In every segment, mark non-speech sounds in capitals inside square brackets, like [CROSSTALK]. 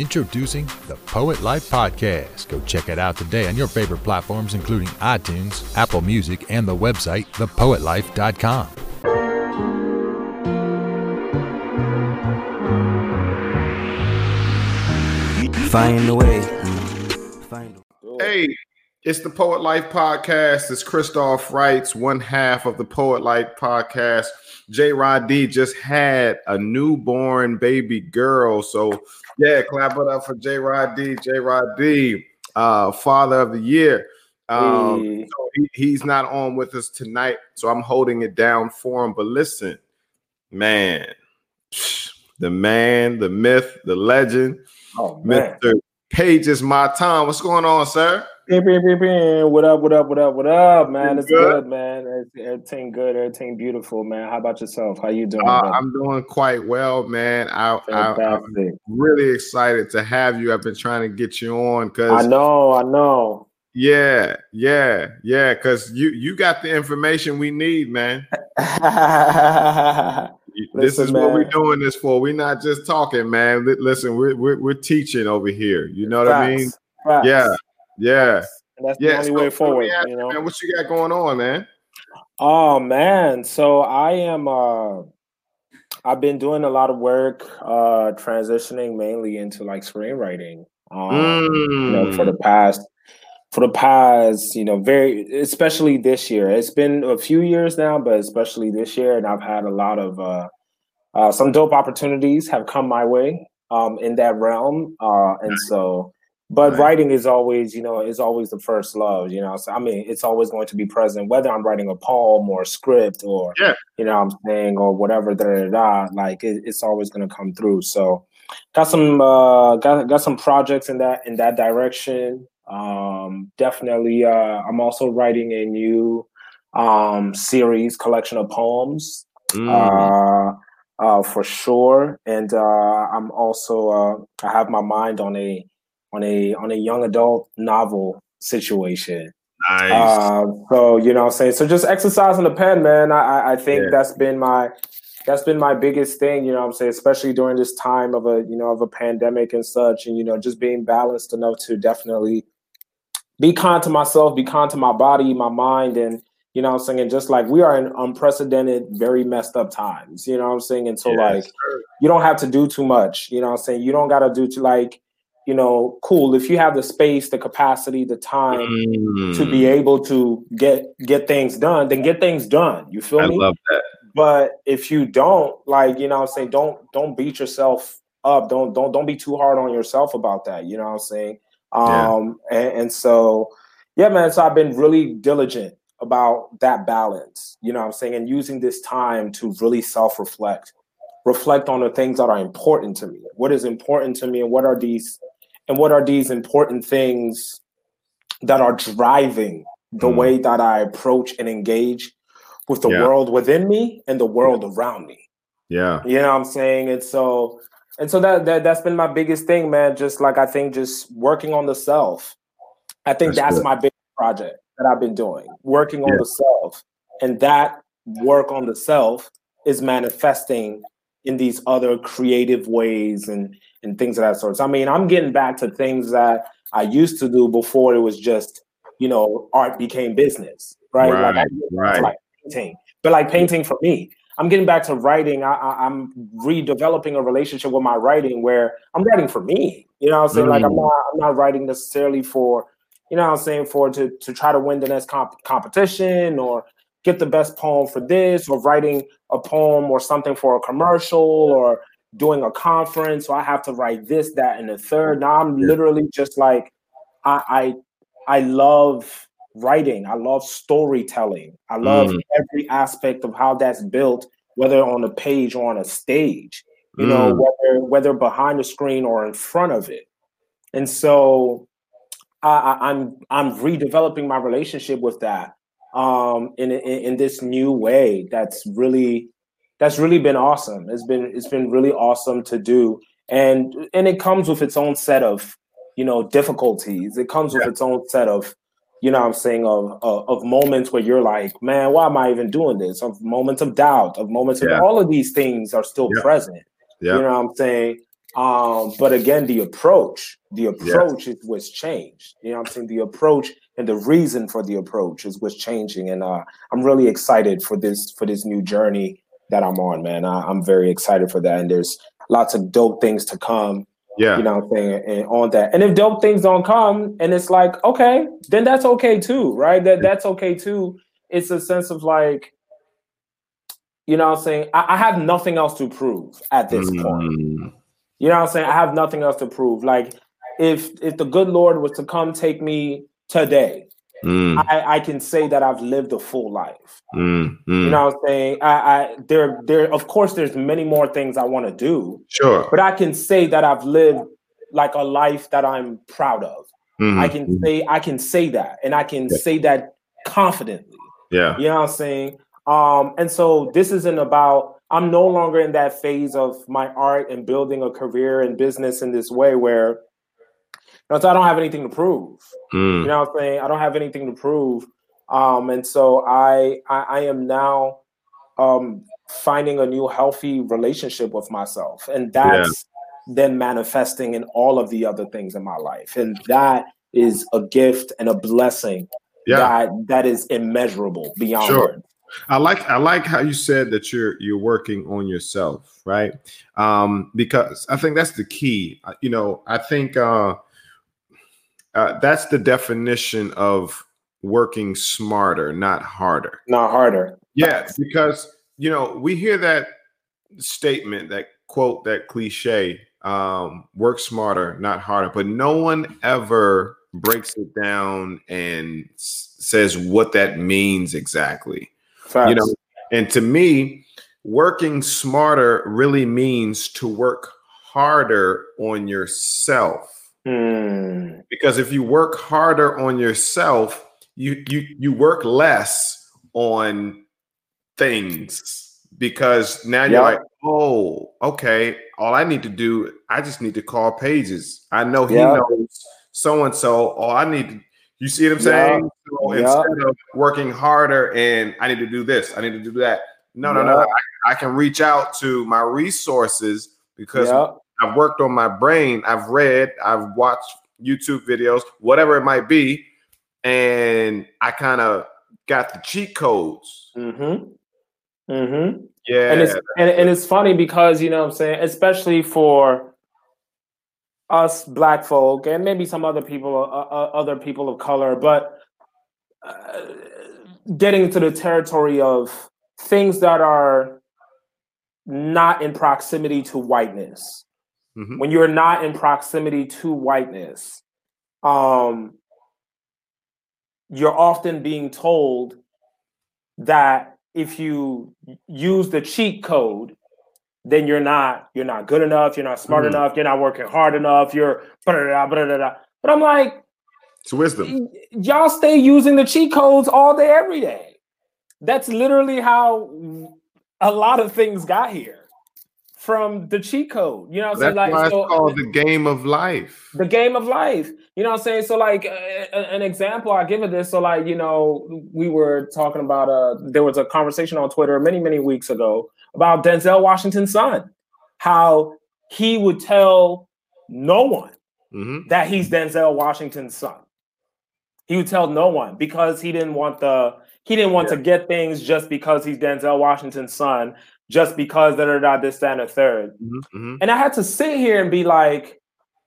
Introducing the Poet Life Podcast. Go check it out today on your favorite platforms, including iTunes, Apple Music, and the website, thepoetlife.com. Find a way. Find a- hey, it's the Poet Life Podcast. It's Christoph Wrights, one half of the Poet Life Podcast. J Rod D just had a newborn baby girl. So yeah, clap it up for J Rod D. J Rod D, uh, father of the year. Um, hey. so he, he's not on with us tonight, so I'm holding it down for him. But listen, man, the man, the myth, the legend, oh, Mr. Pages my time. What's going on, sir? What up? What up? What up? What up, man? It's good, man. Everything good. Everything beautiful, man. How about yourself? How you doing? Uh, I'm doing quite well, man. I, am really excited to have you. I've been trying to get you on because I know, I know. Yeah, yeah, yeah. Because you you got the information we need, man. [LAUGHS] this is man. what we're doing this for. We're not just talking, man. Listen, we're we're, we're teaching over here. You know what Facts. I mean? Facts. Yeah. Yeah. And that's yeah. the only so, way forward. you know, man, what you got going on, man? Oh man, so I am. uh I've been doing a lot of work, uh transitioning mainly into like screenwriting. Um, mm. you know, for the mm. past for the past, you know, very especially this year. It's been a few years now, but especially this year, and I've had a lot of uh, uh some dope opportunities have come my way um in that realm. Uh and so but right. writing is always you know is always the first love you know so i mean it's always going to be present whether i'm writing a poem or a script or yeah. you know i'm saying or whatever da, da, da, like it, it's always going to come through so got some uh got, got some projects in that in that direction um definitely uh i'm also writing a new um series collection of poems mm. uh uh, for sure. And uh, I'm also uh, I have my mind on a on a on a young adult novel situation. Nice. Uh, so you know, I'm saying so. Just exercising the pen, man. I I think yeah. that's been my that's been my biggest thing. You know, I'm saying, especially during this time of a you know of a pandemic and such, and you know, just being balanced enough to definitely be kind to myself, be kind to my body, my mind, and you know I'm saying? And Just like we are in unprecedented, very messed up times. You know I'm saying? And so yes, like sir. you don't have to do too much. You know I'm saying? You don't gotta do to like you know, cool. If you have the space, the capacity, the time mm. to be mm. able to get get things done, then get things done. You feel I me? I love that. But if you don't, like, you know I'm saying, don't don't beat yourself up. Don't don't don't be too hard on yourself about that. You know what I'm saying? Um yeah. and, and so yeah, man. So I've been really diligent about that balance, you know what I'm saying, and using this time to really self-reflect, reflect on the things that are important to me. What is important to me and what are these and what are these important things that are driving the mm. way that I approach and engage with the yeah. world within me and the world yeah. around me. Yeah. You know what I'm saying? And so and so that, that that's been my biggest thing, man. Just like I think just working on the self. I think that's, that's my big project that I've been doing. Working on the self. And that work on the self is manifesting in these other creative ways and and things of that sort. So, I mean, I'm getting back to things that I used to do before it was just, you know, art became business, right? Right, like, right. like painting, but like painting for me. I'm getting back to writing. I, am redeveloping a relationship with my writing where I'm writing for me. You know what I'm saying? Mm. Like I'm mm. not, I'm not writing necessarily for, you know what I'm saying, for to to try to win the next comp- competition or get the best poem for this or writing a poem or something for a commercial or doing a conference, so I have to write this, that, and the third. Now I'm literally just like, I I, I love writing. I love storytelling. I love mm. every aspect of how that's built, whether on a page or on a stage. You mm. know, whether whether behind the screen or in front of it. And so I, I'm I'm redeveloping my relationship with that um, in, in in this new way. That's really that's really been awesome. It's been it's been really awesome to do, and and it comes with its own set of you know difficulties. It comes with yeah. its own set of you know I'm saying of, of, of moments where you're like, man, why am I even doing this? Of moments of doubt, of moments yeah. of all of these things are still yeah. present. You know what I'm saying? Um, but again, the approach, the approach is what's changed. You know what I'm saying? The approach and the reason for the approach is what's changing. And uh, I'm really excited for this for this new journey that I'm on, man. I, I'm very excited for that. And there's lots of dope things to come. Yeah. You know what I'm saying? And on that. And if dope things don't come and it's like, okay, then that's okay too, right? That that's okay too. It's a sense of like, you know what I'm saying? I, I have nothing else to prove at this mm. point. You know what I'm saying? I have nothing else to prove. Like if if the good Lord was to come take me today, mm. I, I can say that I've lived a full life. Mm, mm. You know what I'm saying? I, I there there of course there's many more things I want to do. Sure. But I can say that I've lived like a life that I'm proud of. Mm-hmm. I can mm-hmm. say I can say that and I can yeah. say that confidently. Yeah. You know what I'm saying? Um, and so this isn't about I'm no longer in that phase of my art and building a career and business in this way where you know, so I don't have anything to prove. Mm. You know what I'm saying? I don't have anything to prove. Um, and so I, I, I am now um, finding a new healthy relationship with myself. And that's yeah. then manifesting in all of the other things in my life. And that is a gift and a blessing yeah. that that is immeasurable beyond sure. words. I like I like how you said that you're you're working on yourself, right? Um, because I think that's the key. You know, I think uh, uh, that's the definition of working smarter, not harder. Not harder. Yeah, because you know we hear that statement, that quote, that cliche, um, "Work smarter, not harder," but no one ever breaks it down and s- says what that means exactly. Facts. You know, and to me, working smarter really means to work harder on yourself. Mm. Because if you work harder on yourself, you you you work less on things because now you're like, oh, okay. All I need to do, I just need to call pages. I know he yep. knows so and so. All I need to you see what I'm saying? Yep. So yep. instead of working harder and I need to do this, I need to do that. No, no, yep. no. I, I, can reach out to my resources because I've worked on my brain. I've read, I've watched YouTube videos, whatever it might be, and I kind of got the cheat codes. Mm-hmm. Mm-hmm. Yeah. And it's and, and it's funny because you know what I'm saying, especially for us black folk and maybe some other people uh, uh, other people of color but uh, getting into the territory of things that are not in proximity to whiteness mm-hmm. when you're not in proximity to whiteness um you're often being told that if you use the cheat code then you're not you're not good enough, you're not smart mm-hmm. enough, you're not working hard enough, you're blah, blah, blah, but I'm like it's wisdom. Y'all stay using the cheat codes all day, every day. That's literally how a lot of things got here from the cheat code. You know what I'm saying? Like, why so, it's called the game of life. The game of life. You know what I'm saying? So, like, uh, an example I give of this. So, like, you know, we were talking about, uh, there was a conversation on Twitter many, many weeks ago about Denzel Washington's son, how he would tell no one mm-hmm. that he's Denzel Washington's son. He would tell no one because he didn't want the he didn't want yeah. to get things just because he's Denzel Washington's son, just because da da not this that and a 3rd mm-hmm. mm-hmm. And I had to sit here and be like,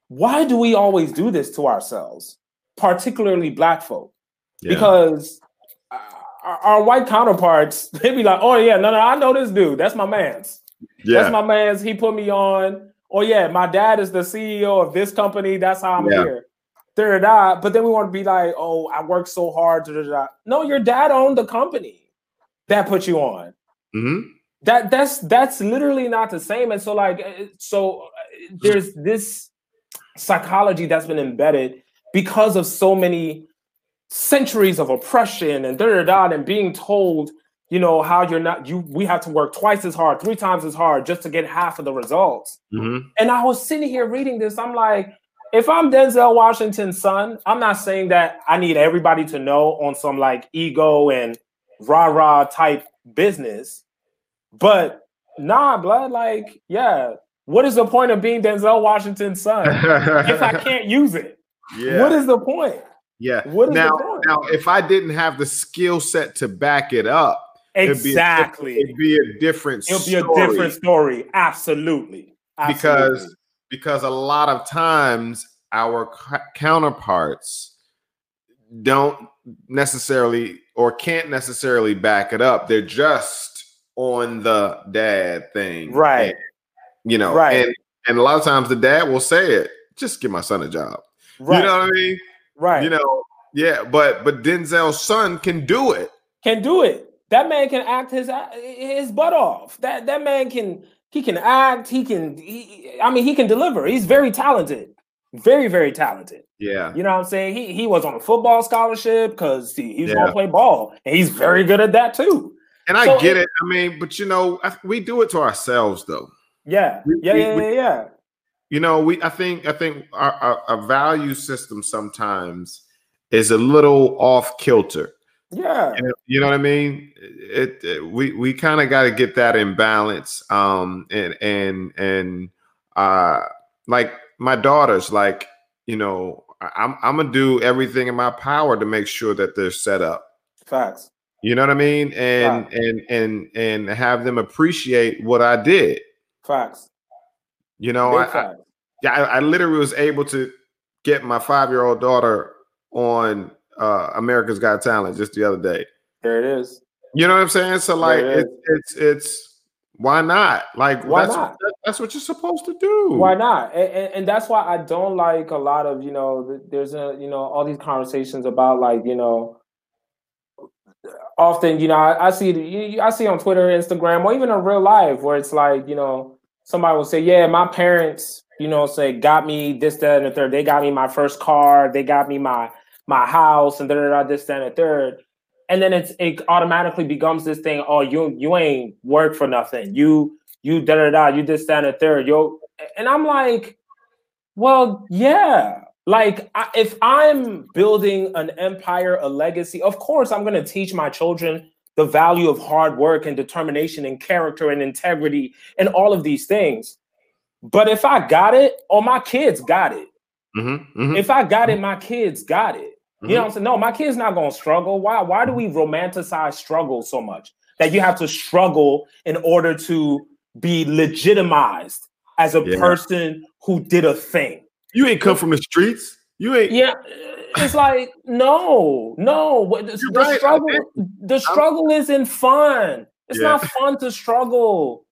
why do we always do this to ourselves, particularly black folk? Yeah. Because our, our, white counterparts, [LAUGHS] they'd be like, "Oh yeah, no, no, I know this dude. That's my man's. Yeah. That's my man's. He put me on. Oh yeah, my dad is the CEO of this company. That's how I'm yeah. here." Da, da, But then we want to be like, "Oh, I worked so hard." Da, da, da. No, your dad owned the company that put you on. Mm-hmm. That that's that's literally not the same. And so like, uh, so uh, there's this psychology that's been embedded because of so many centuries of oppression and da da da and being told you know how you're not you we have to work twice as hard three times as hard just to get half of the results mm-hmm. and i was sitting here reading this i'm like if i'm denzel washington's son i'm not saying that i need everybody to know on some like ego and rah rah type business but nah blood like yeah what is the point of being Denzel Washington's son if I [LAUGHS] can't use it? Yeah. What is the point? Yeah. What is now, the point? Now, if I didn't have the skill set to back it up, exactly, it'd be a different. It'll be a different story. Absolutely. Absolutely. Because because a lot of times our counterparts don't necessarily or can't necessarily back it up. They're just on the dad thing, right? And, you know, right? And, and a lot of times the dad will say it. Just give my son a job. Right. You know what I mean? Right. You know, yeah, but but Denzel's son can do it. Can do it. That man can act his uh, his butt off. That that man can he can act. He can. He, I mean, he can deliver. He's very talented. Very very talented. Yeah. You know what I'm saying? He he was on a football scholarship because he, he's yeah. gonna play ball, and he's very good at that too. And I so get it. I mean, but you know, we do it to ourselves though. Yeah. We, yeah, we, yeah, yeah, yeah. You know, we I think I think our, our, our value system sometimes is a little off kilter. Yeah. You know what I mean? It, it we we kind of got to get that in balance. Um and and and uh like my daughters like, you know, I'm I'm going to do everything in my power to make sure that they're set up. Facts. You know what I mean? And and and and have them appreciate what I did. Facts. You know, I, I, yeah, I, I literally was able to get my five year old daughter on uh, America's Got Talent just the other day. There it is. You know what I'm saying? So like it it's it's why not? Like why that's, not? that's what you're supposed to do. Why not? And, and, and, that's why I don't like a lot of you know. There's a you know all these conversations about like you know. Often, you know, I, I see I see on Twitter, Instagram, or even in real life, where it's like you know somebody will say, "Yeah, my parents, you know, say got me this, that, and the third. They got me my first car. They got me my my house and da da da this, that, and the third. And then it's it automatically becomes this thing. Oh, you you ain't work for nothing. You you da da da. You this, that, and the third. Yo, and I'm like, well, yeah. Like I, if I'm building an empire, a legacy, of course I'm going to teach my children the value of hard work and determination and character and integrity and all of these things. But if I got it, or my kids got it. Mm-hmm, mm-hmm. If I got it, my kids got it. Mm-hmm. You know what I'm saying? No, my kid's not gonna struggle. Why? Why do we romanticize struggle so much? That you have to struggle in order to be legitimized as a yeah. person who did a thing. You ain't come from the streets. You ain't. Yeah, it's like no, no. The, the right. struggle, the struggle I'm... isn't fun. It's yeah. not fun to struggle.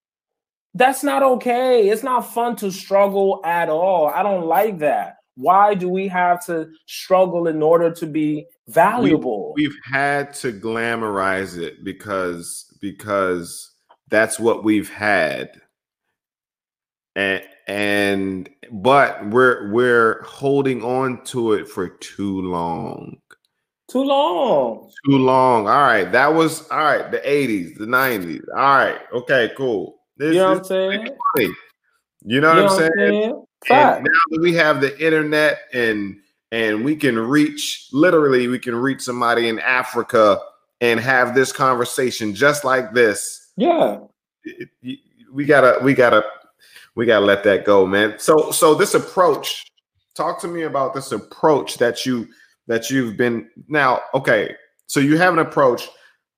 That's not okay. It's not fun to struggle at all. I don't like that. Why do we have to struggle in order to be valuable? We, have had to glamorize it because because that's what we've had. And and but we're we're holding on to it for too long. Too long. Too long. All right. That was all right. The 80s, the 90s. All right. Okay, cool. This, you know what I'm saying? Funny. You know, you what, I'm saying? saying? And now that we have the internet and and we can reach literally we can reach somebody in Africa and have this conversation just like this. Yeah. It, it, we gotta we gotta we gotta let that go, man. So so this approach, talk to me about this approach that you that you've been now. Okay, so you have an approach.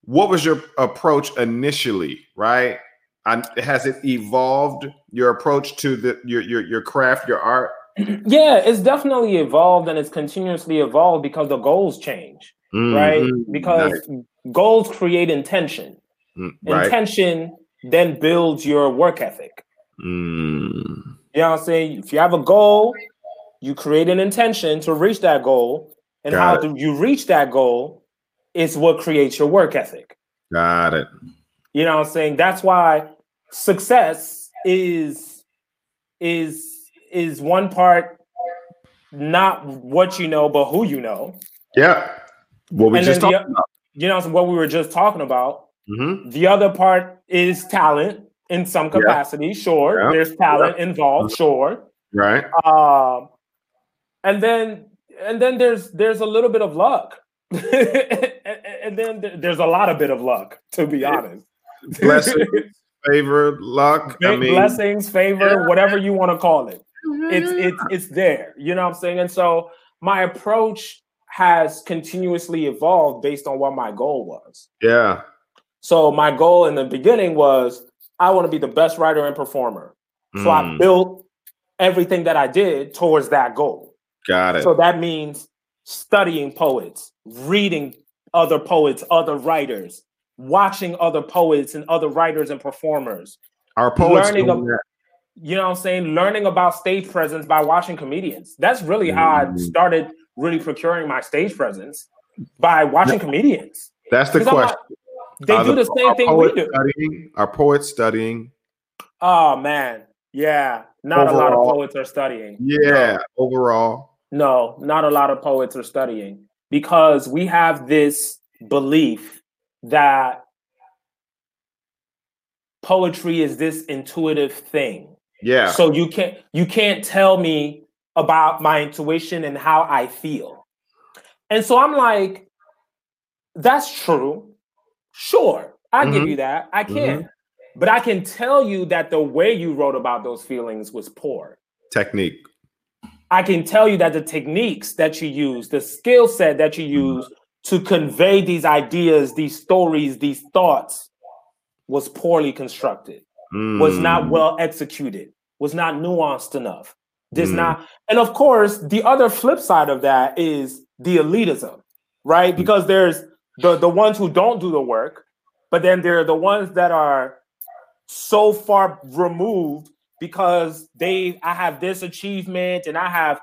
What was your approach initially, right? And has it evolved your approach to the your your your craft, your art? [CLEARS THROAT] Yeah, it's definitely evolved and it's continuously evolved because the goals change, mm-hmm. right? Because nice. goals create intention. Mm, right. Intention then builds your work ethic. Mm. You know what I'm saying? If you have a goal, you create an intention to reach that goal, and Got how it. you reach that goal is what creates your work ethic. Got it. You know what I'm saying? That's why success is is is one part not what you know, but who you know. Yeah. What we and just talked about. You know what we were just talking about. Mm-hmm. The other part is talent in some capacity. Yeah. Sure, yeah. there's talent yeah. involved. Sure, right. Um, and then and then there's there's a little bit of luck, [LAUGHS] and then there's a lot of bit of luck. To be honest, blessings, [LAUGHS] favor, luck, I mean, blessings, favor, yeah. whatever you want to call it. It's it's it's there. You know what I'm saying? And so my approach has continuously evolved based on what my goal was. Yeah. So my goal in the beginning was I want to be the best writer and performer. So I hmm. built everything that I did towards that goal. Got it. So that means studying poets, reading other poets, other writers, watching other poets and other writers and performers. Our poets learning about, you know what I'm saying? Learning about stage presence by watching comedians. That's really how I mm. started really procuring my stage presence by watching comedians. That's the question. They are do the, the same thing we do. Studying, are poets studying? Oh man, yeah. Not overall, a lot of poets are studying. Yeah, no. overall. No, not a lot of poets are studying because we have this belief that poetry is this intuitive thing. Yeah. So you can't you can't tell me about my intuition and how I feel. And so I'm like, that's true. Sure, I mm-hmm. give you that. I can. Mm-hmm. But I can tell you that the way you wrote about those feelings was poor. Technique. I can tell you that the techniques that you use, the skill set that you mm-hmm. use to convey these ideas, these stories, these thoughts was poorly constructed, mm. was not mm. well executed, was not nuanced enough. Does mm. not, and of course, the other flip side of that is the elitism, right? Mm. Because there's the the ones who don't do the work, but then there are the ones that are so far removed because they I have this achievement and I have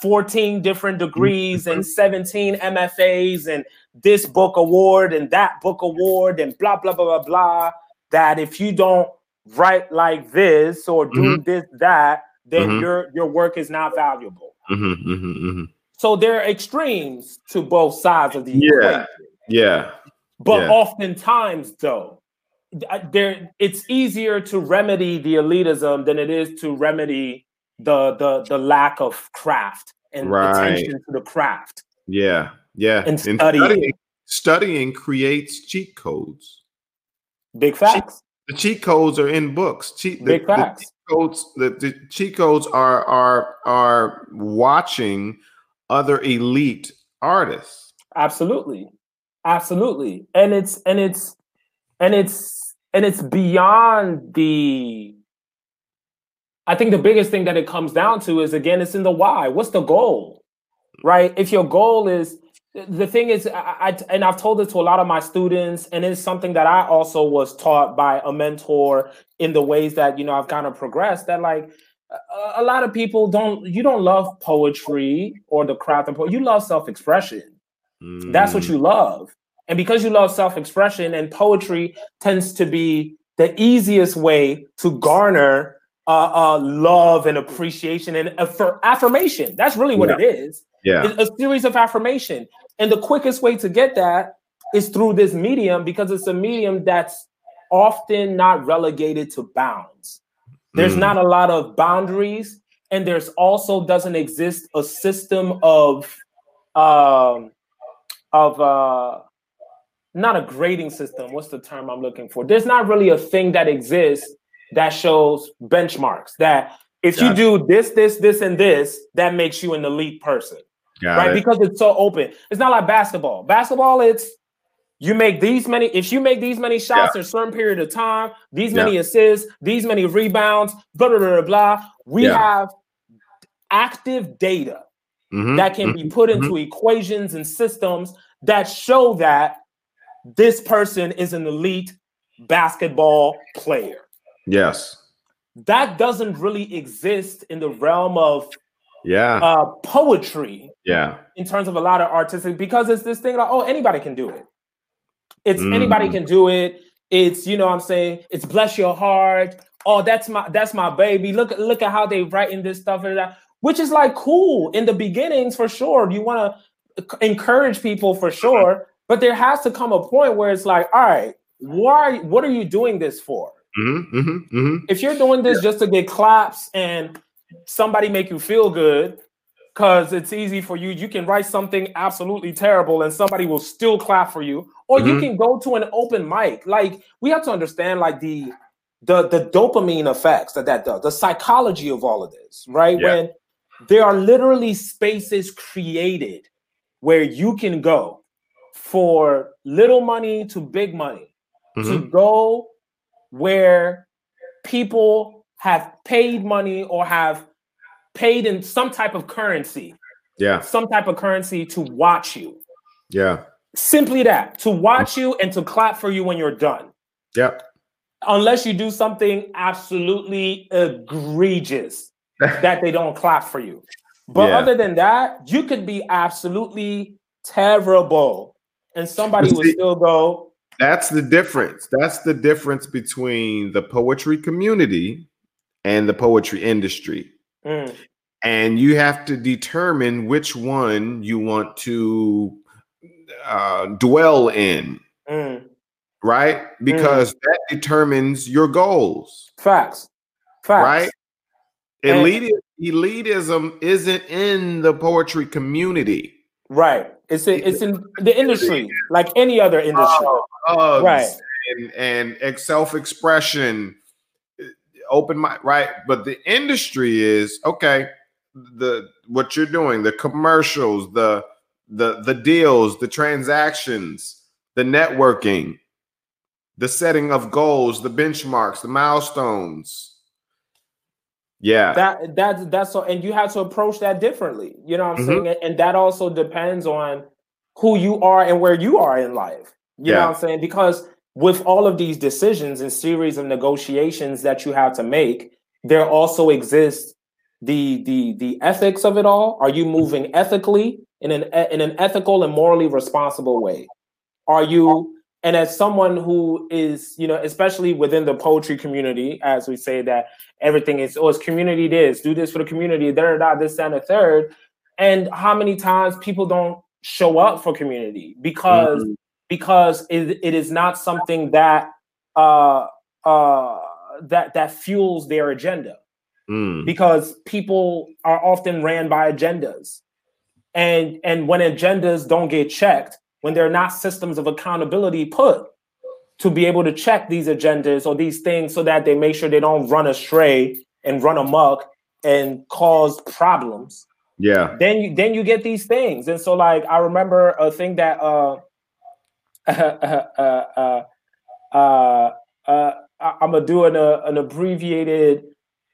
14 different degrees and 17 MFAs and this book award and that book award and blah blah blah blah blah that if you don't write like this or do mm-hmm. this that then mm-hmm. your your work is not valuable. Mm-hmm, mm-hmm, mm-hmm. so there are extremes to both sides of the yeah. equation. Yeah. But yeah. oftentimes though uh, there it's easier to remedy the elitism than it is to remedy the the the lack of craft and right. attention to the craft. Yeah, yeah. And studying. studying, studying creates cheat codes. Big facts. Cheat, the cheat codes are in books. Cheat, Big the, facts. The codes, the, the cheat codes are are are watching other elite artists. Absolutely, absolutely, and it's and it's and it's and it's beyond the I think the biggest thing that it comes down to is again, it's in the why. What's the goal? Right? If your goal is the thing is, I, I, and I've told this to a lot of my students, and it's something that I also was taught by a mentor in the ways that you know I've kind of progressed. That like a, a lot of people don't, you don't love poetry or the craft of poetry. You love self expression. Mm. That's what mm. you love. And because you love self expression and poetry tends to be the easiest way to garner uh, uh, love and appreciation and for affirmation. That's really what yeah. it is. Yeah. It's a series of affirmation. And the quickest way to get that is through this medium because it's a medium that's often not relegated to bounds. There's mm. not a lot of boundaries, and there's also doesn't exist a system of um, of uh, not a grading system. What's the term I'm looking for? There's not really a thing that exists that shows benchmarks that if you do this, this, this, and this, that makes you an elite person. Got right? It. Because it's so open. It's not like basketball. Basketball, it's you make these many, if you make these many shots yeah. in a certain period of time, these many assists, these many rebounds, blah, blah, blah, blah. We yeah. have active data mm-hmm. that can mm-hmm. be put into mm-hmm. equations and systems that show that this person is an elite basketball player. Yes. That doesn't really exist in the realm of yeah uh, poetry. Yeah. In terms of a lot of artistic, because it's this thing like, oh, anybody can do it. It's mm. anybody can do it. It's you know what I'm saying, it's bless your heart. Oh, that's my that's my baby. Look look at how they writing this stuff and that, which is like cool in the beginnings for sure. You want to encourage people for sure, but there has to come a point where it's like, all right, why? What are you doing this for? Mm-hmm, mm-hmm, mm-hmm. If you're doing this yeah. just to get claps and somebody make you feel good, because it's easy for you, you can write something absolutely terrible and somebody will still clap for you, or you mm-hmm. can go to an open mic. Like we have to understand, like the the the dopamine effects that that does, the psychology of all of this, right? Yeah. When there are literally spaces created where you can go for little money to big money mm-hmm. to go where people have paid money or have paid in some type of currency. Yeah. Some type of currency to watch you. Yeah. Simply that to watch you and to clap for you when you're done. Yeah. Unless you do something absolutely egregious that they don't clap for you. But yeah. other than that, you could be absolutely terrible and somebody would still go. That's the difference. That's the difference between the poetry community and the poetry industry. Mm. And you have to determine which one you want to uh, dwell in. Mm. Right? Because mm. that determines your goals. Facts. Facts. Right? Elitism, elitism isn't in the poetry community. Right. It's a, it's in the industry, like any other industry. Uh, right. And and self-expression, open my right. But the industry is okay. The what you're doing, the commercials, the the the deals, the transactions, the networking, the setting of goals, the benchmarks, the milestones yeah. That that's that's so and you have to approach that differently. You know what I'm mm-hmm. saying? And that also depends on who you are and where you are in life. You yeah. know what I'm saying? Because with all of these decisions and series of negotiations that you have to make, there also exists the the the ethics of it all. Are you moving ethically in an in an ethical and morally responsible way? Are you and as someone who is you know especially within the poetry community as we say that everything is oh it's community this do this for the community da da da this and a third and how many times people don't show up for community because mm-hmm. because it, it is not something that uh uh that that fuels their agenda mm. because people are often ran by agendas and and when agendas don't get checked when there are not systems of accountability put to be able to check these agendas or these things so that they make sure they don't run astray and run amok and cause problems. Yeah. Then you then you get these things. And so like I remember a thing that uh [LAUGHS] uh, uh, uh, uh, I'm gonna do an, uh, an abbreviated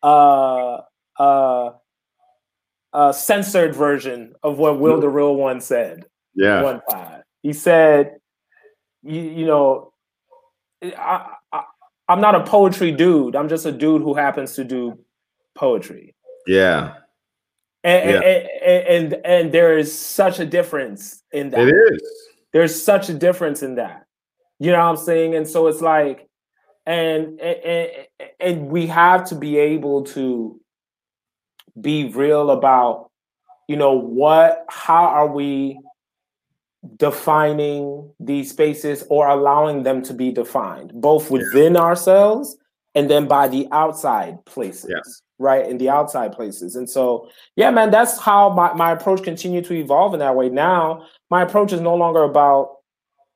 uh, uh, uh, censored version of what Will the Real One said. Yeah. One time. He said, you, you know, I, I, I'm not a poetry dude. I'm just a dude who happens to do poetry. Yeah. And, yeah. and, and, and there is such a difference in that. It is. There's such a difference in that. You know what I'm saying? And so it's like, and and and we have to be able to be real about, you know, what, how are we defining these spaces or allowing them to be defined, both within yeah. ourselves and then by the outside places. Yes. Right in the outside places. And so, yeah, man, that's how my, my approach continued to evolve in that way. Now, my approach is no longer about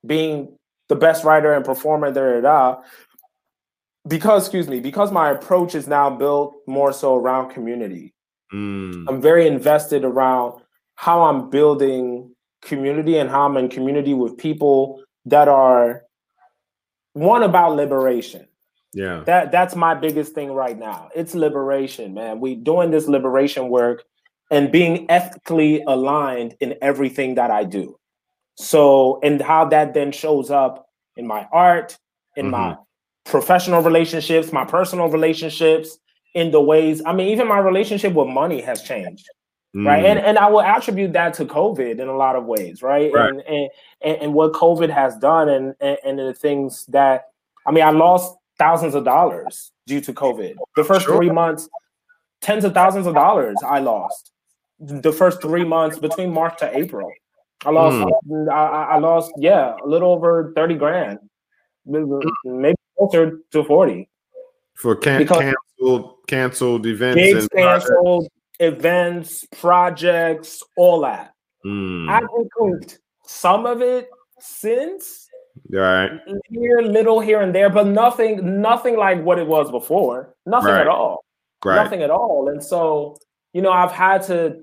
being the best writer and performer, da, da, da, because, excuse me, because my approach is now built more so around community. Mm. I'm very invested around how I'm building community and how I'm in community with people that are one about liberation. Yeah. That that's my biggest thing right now. It's liberation, man. We doing this liberation work and being ethically aligned in everything that I do. So, and how that then shows up in my art, in mm-hmm. my professional relationships, my personal relationships, in the ways, I mean, even my relationship with money has changed. Mm. Right. And and I will attribute that to COVID in a lot of ways, right? right. And, and, and what COVID has done and, and and the things that I mean, I lost thousands of dollars due to COVID. The first sure. three months, tens of thousands of dollars I lost. The first three months between March to April. I lost mm. I, I, lost, yeah, a little over 30 grand. Maybe closer to 40. For can- canceled canceled events gigs canceled, events, projects, all that. Mm. I've recouped some of it since, Right. Here, little here and there, but nothing, nothing like what it was before. Nothing right. at all. Right. Nothing at all. And so, you know, I've had to.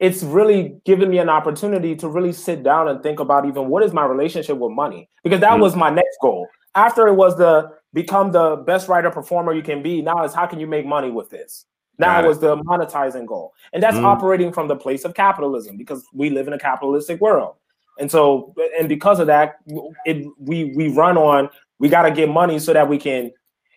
It's really given me an opportunity to really sit down and think about even what is my relationship with money because that mm. was my next goal. After it was the become the best writer performer you can be. Now is how can you make money with this? Now was the monetizing goal, and that's mm. operating from the place of capitalism because we live in a capitalistic world. And so, and because of that, it we we run on we got to get money so that we can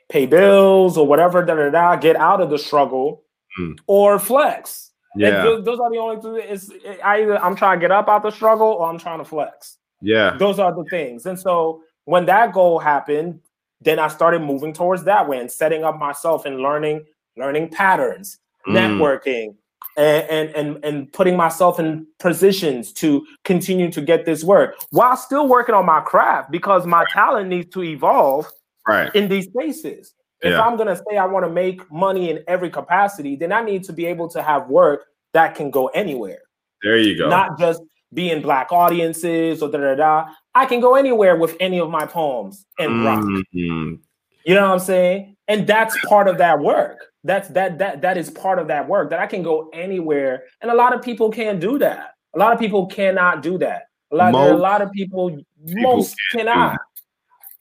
pay bills or whatever, da, da, da, get out of the struggle mm. or flex. Yeah, those, those, are the only two. It's I either I'm trying to get up out the struggle or I'm trying to flex. Yeah, those are the things. And so when that goal happened, then I started moving towards that way and setting up myself and learning, learning patterns, mm. networking, and, and and putting myself in positions to continue to get this work while still working on my craft because my talent needs to evolve right in these spaces. If yeah. I'm gonna say I want to make money in every capacity, then I need to be able to have work that can go anywhere. There you go. Not just be in black audiences or da da da. I can go anywhere with any of my poems and mm-hmm. rock. You know what I'm saying? And that's part of that work. That's that that that is part of that work that I can go anywhere. And a lot of people can't do that. A lot of people cannot do that. A lot, most, a lot of people, people most cannot.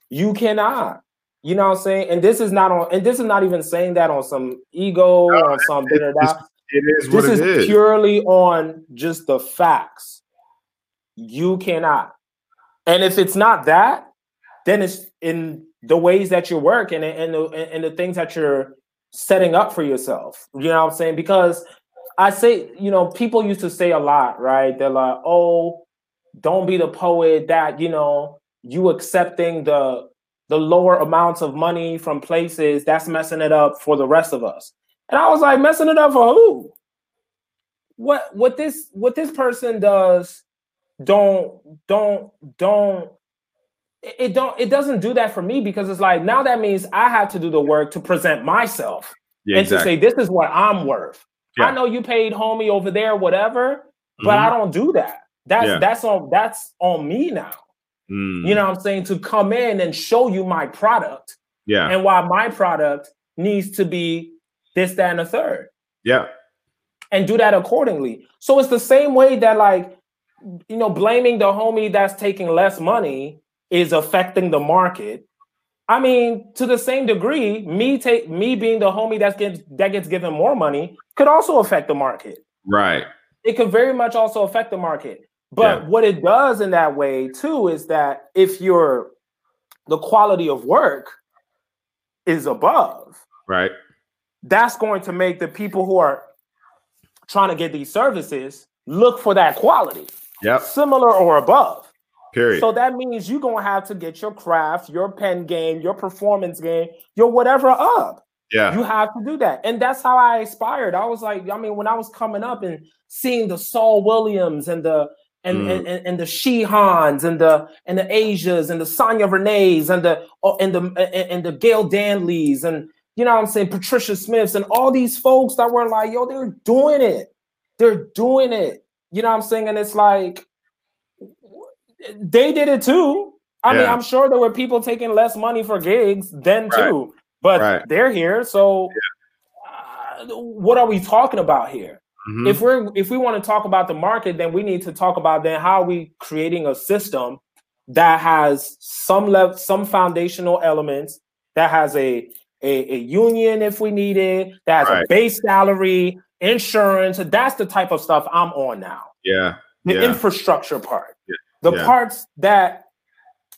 You cannot. You know what I'm saying? And this is not on, and this is not even saying that on some ego no, or some it, it is this is, is purely on just the facts. You cannot. And if it's not that, then it's in the ways that you work and and the, and the things that you're setting up for yourself. You know what I'm saying? Because I say, you know, people used to say a lot, right? They're like, "Oh, don't be the poet that you know you accepting the the lower amounts of money from places that's messing it up for the rest of us." And I was like, "Messing it up for who?" What what this what this person does don't don't don't it don't it doesn't do that for me because it's like now that means I have to do the work to present myself yeah, and exactly. to say this is what I'm worth. Yeah. I know you paid homie over there, whatever, but mm-hmm. I don't do that. That's yeah. that's on that's on me now. Mm. You know what I'm saying? To come in and show you my product. Yeah. And why my product needs to be this, that, and a third. Yeah. And do that accordingly. So it's the same way that like you know, blaming the homie that's taking less money is affecting the market. I mean, to the same degree, me take me being the homie that's gets that gets given more money could also affect the market. Right. It could very much also affect the market. But yeah. what it does in that way too is that if you're the quality of work is above, right, that's going to make the people who are trying to get these services look for that quality yep. similar or above. Period. So that means you're gonna have to get your craft, your pen game, your performance game, your whatever up. Yeah. You have to do that. And that's how I aspired. I was like, I mean, when I was coming up and seeing the Saul Williams and the and, mm. and, and, and the Shihans and the and the Asias and the Sonya Renees and the oh, and the and the Gayle Danleys and you know what I'm saying, Patricia Smiths and all these folks that were like, yo, they're doing it. They're doing it. You know what I'm saying? And it's like they did it too. I yeah. mean, I'm sure there were people taking less money for gigs then right. too, but right. they're here. So, yeah. uh, what are we talking about here? Mm-hmm. If we're if we want to talk about the market, then we need to talk about then how are we creating a system that has some level, some foundational elements that has a a, a union if we need it, that has right. a base salary, insurance. That's the type of stuff I'm on now. Yeah. The yeah. infrastructure part. The yeah. parts that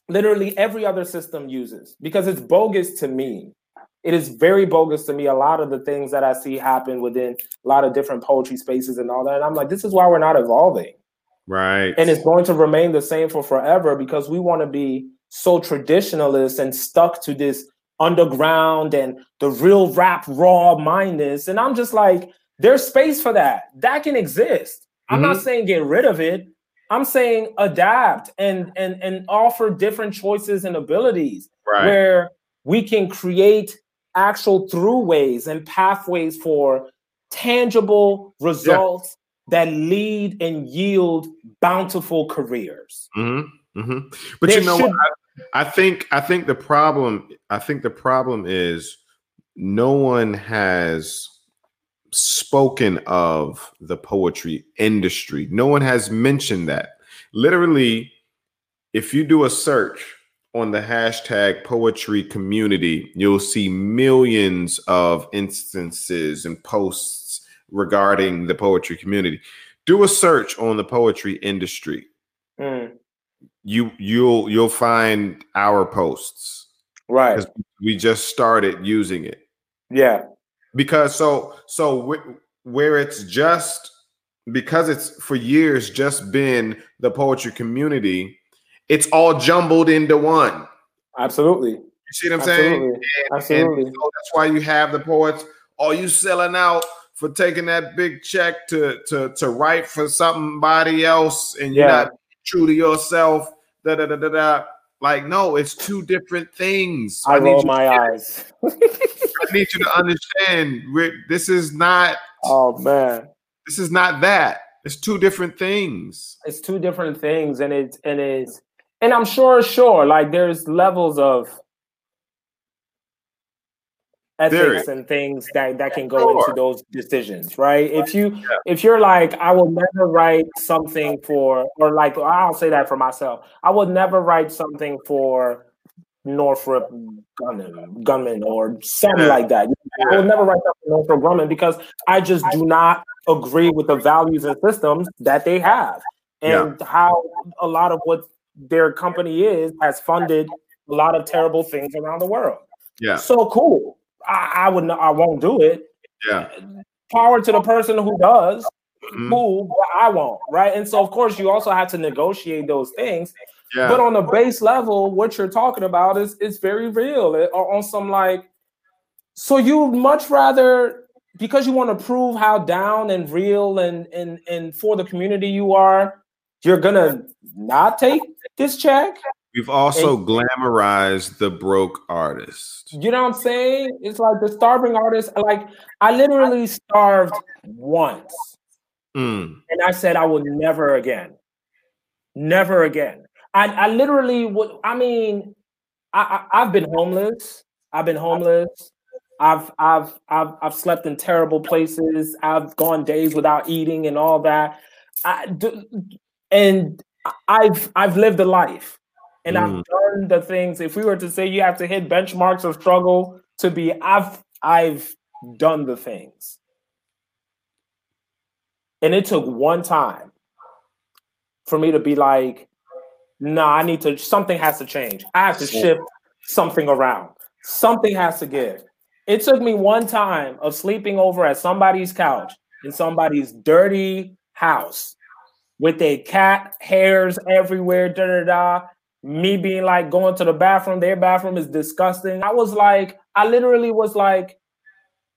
literally every other system uses because it's bogus to me. It is very bogus to me. A lot of the things that I see happen within a lot of different poetry spaces and all that. And I'm like, this is why we're not evolving. Right. And it's going to remain the same for forever because we want to be so traditionalist and stuck to this underground and the real rap raw mindness. And I'm just like, there's space for that. That can exist. I'm mm-hmm. not saying get rid of it. I'm saying adapt and and and offer different choices and abilities right. where we can create actual throughways and pathways for tangible results yeah. that lead and yield bountiful careers. Mm-hmm. Mm-hmm. But there you know should... what? I, I think I think the problem I think the problem is no one has spoken of the poetry industry. No one has mentioned that. Literally, if you do a search on the hashtag poetry community, you'll see millions of instances and posts regarding the poetry community. Do a search on the poetry industry. Mm. You you'll you'll find our posts. Right. We just started using it. Yeah. Because so so where it's just because it's for years just been the poetry community it's all jumbled into one. Absolutely. You see what I'm Absolutely. saying? And, Absolutely. And so that's why you have the poets. Are you selling out for taking that big check to to to write for somebody else, and you're yeah. not true to yourself? Da da da da da. Like, no, it's two different things. I, I roll my eyes. I need you to understand. This is not. Oh man, this is not that. It's two different things. It's two different things, and it's and it's and I'm sure, sure, like there's levels of ethics and things that that can go sure. into those decisions, right? If you yeah. if you're like, I will never write something for, or like I'll say that for myself, I would never write something for Northrop Grumman, Gunman or something like that. I will never write that for Northrop Grumman because I just do not agree with the values and systems that they have and yeah. how a lot of what their company is has funded a lot of terrible things around the world. Yeah. So cool. I, I would not, I won't do it. Yeah. Power to the person who does. Mm-hmm. Cool, but I won't. Right. And so of course you also have to negotiate those things. Yeah. But on the base level, what you're talking about is is very real. It, on some like, so you much rather because you want to prove how down and real and and and for the community you are, you're gonna not take this check. We've also and, glamorized the broke artist. You know what I'm saying? It's like the starving artist. Like I literally starved once, mm. and I said I will never again, never again. I, I literally would. I mean, I, I I've been homeless. I've been homeless. I've I've I've I've slept in terrible places. I've gone days without eating and all that. I do, and I've I've lived a life and mm. I've done the things. If we were to say you have to hit benchmarks of struggle to be, I've I've done the things. And it took one time for me to be like, nah, I need to, something has to change. I have to shift something around. Something has to give. It took me one time of sleeping over at somebody's couch in somebody's dirty house with a cat hairs everywhere, da da da. Me being like going to the bathroom, their bathroom is disgusting. I was like, I literally was like,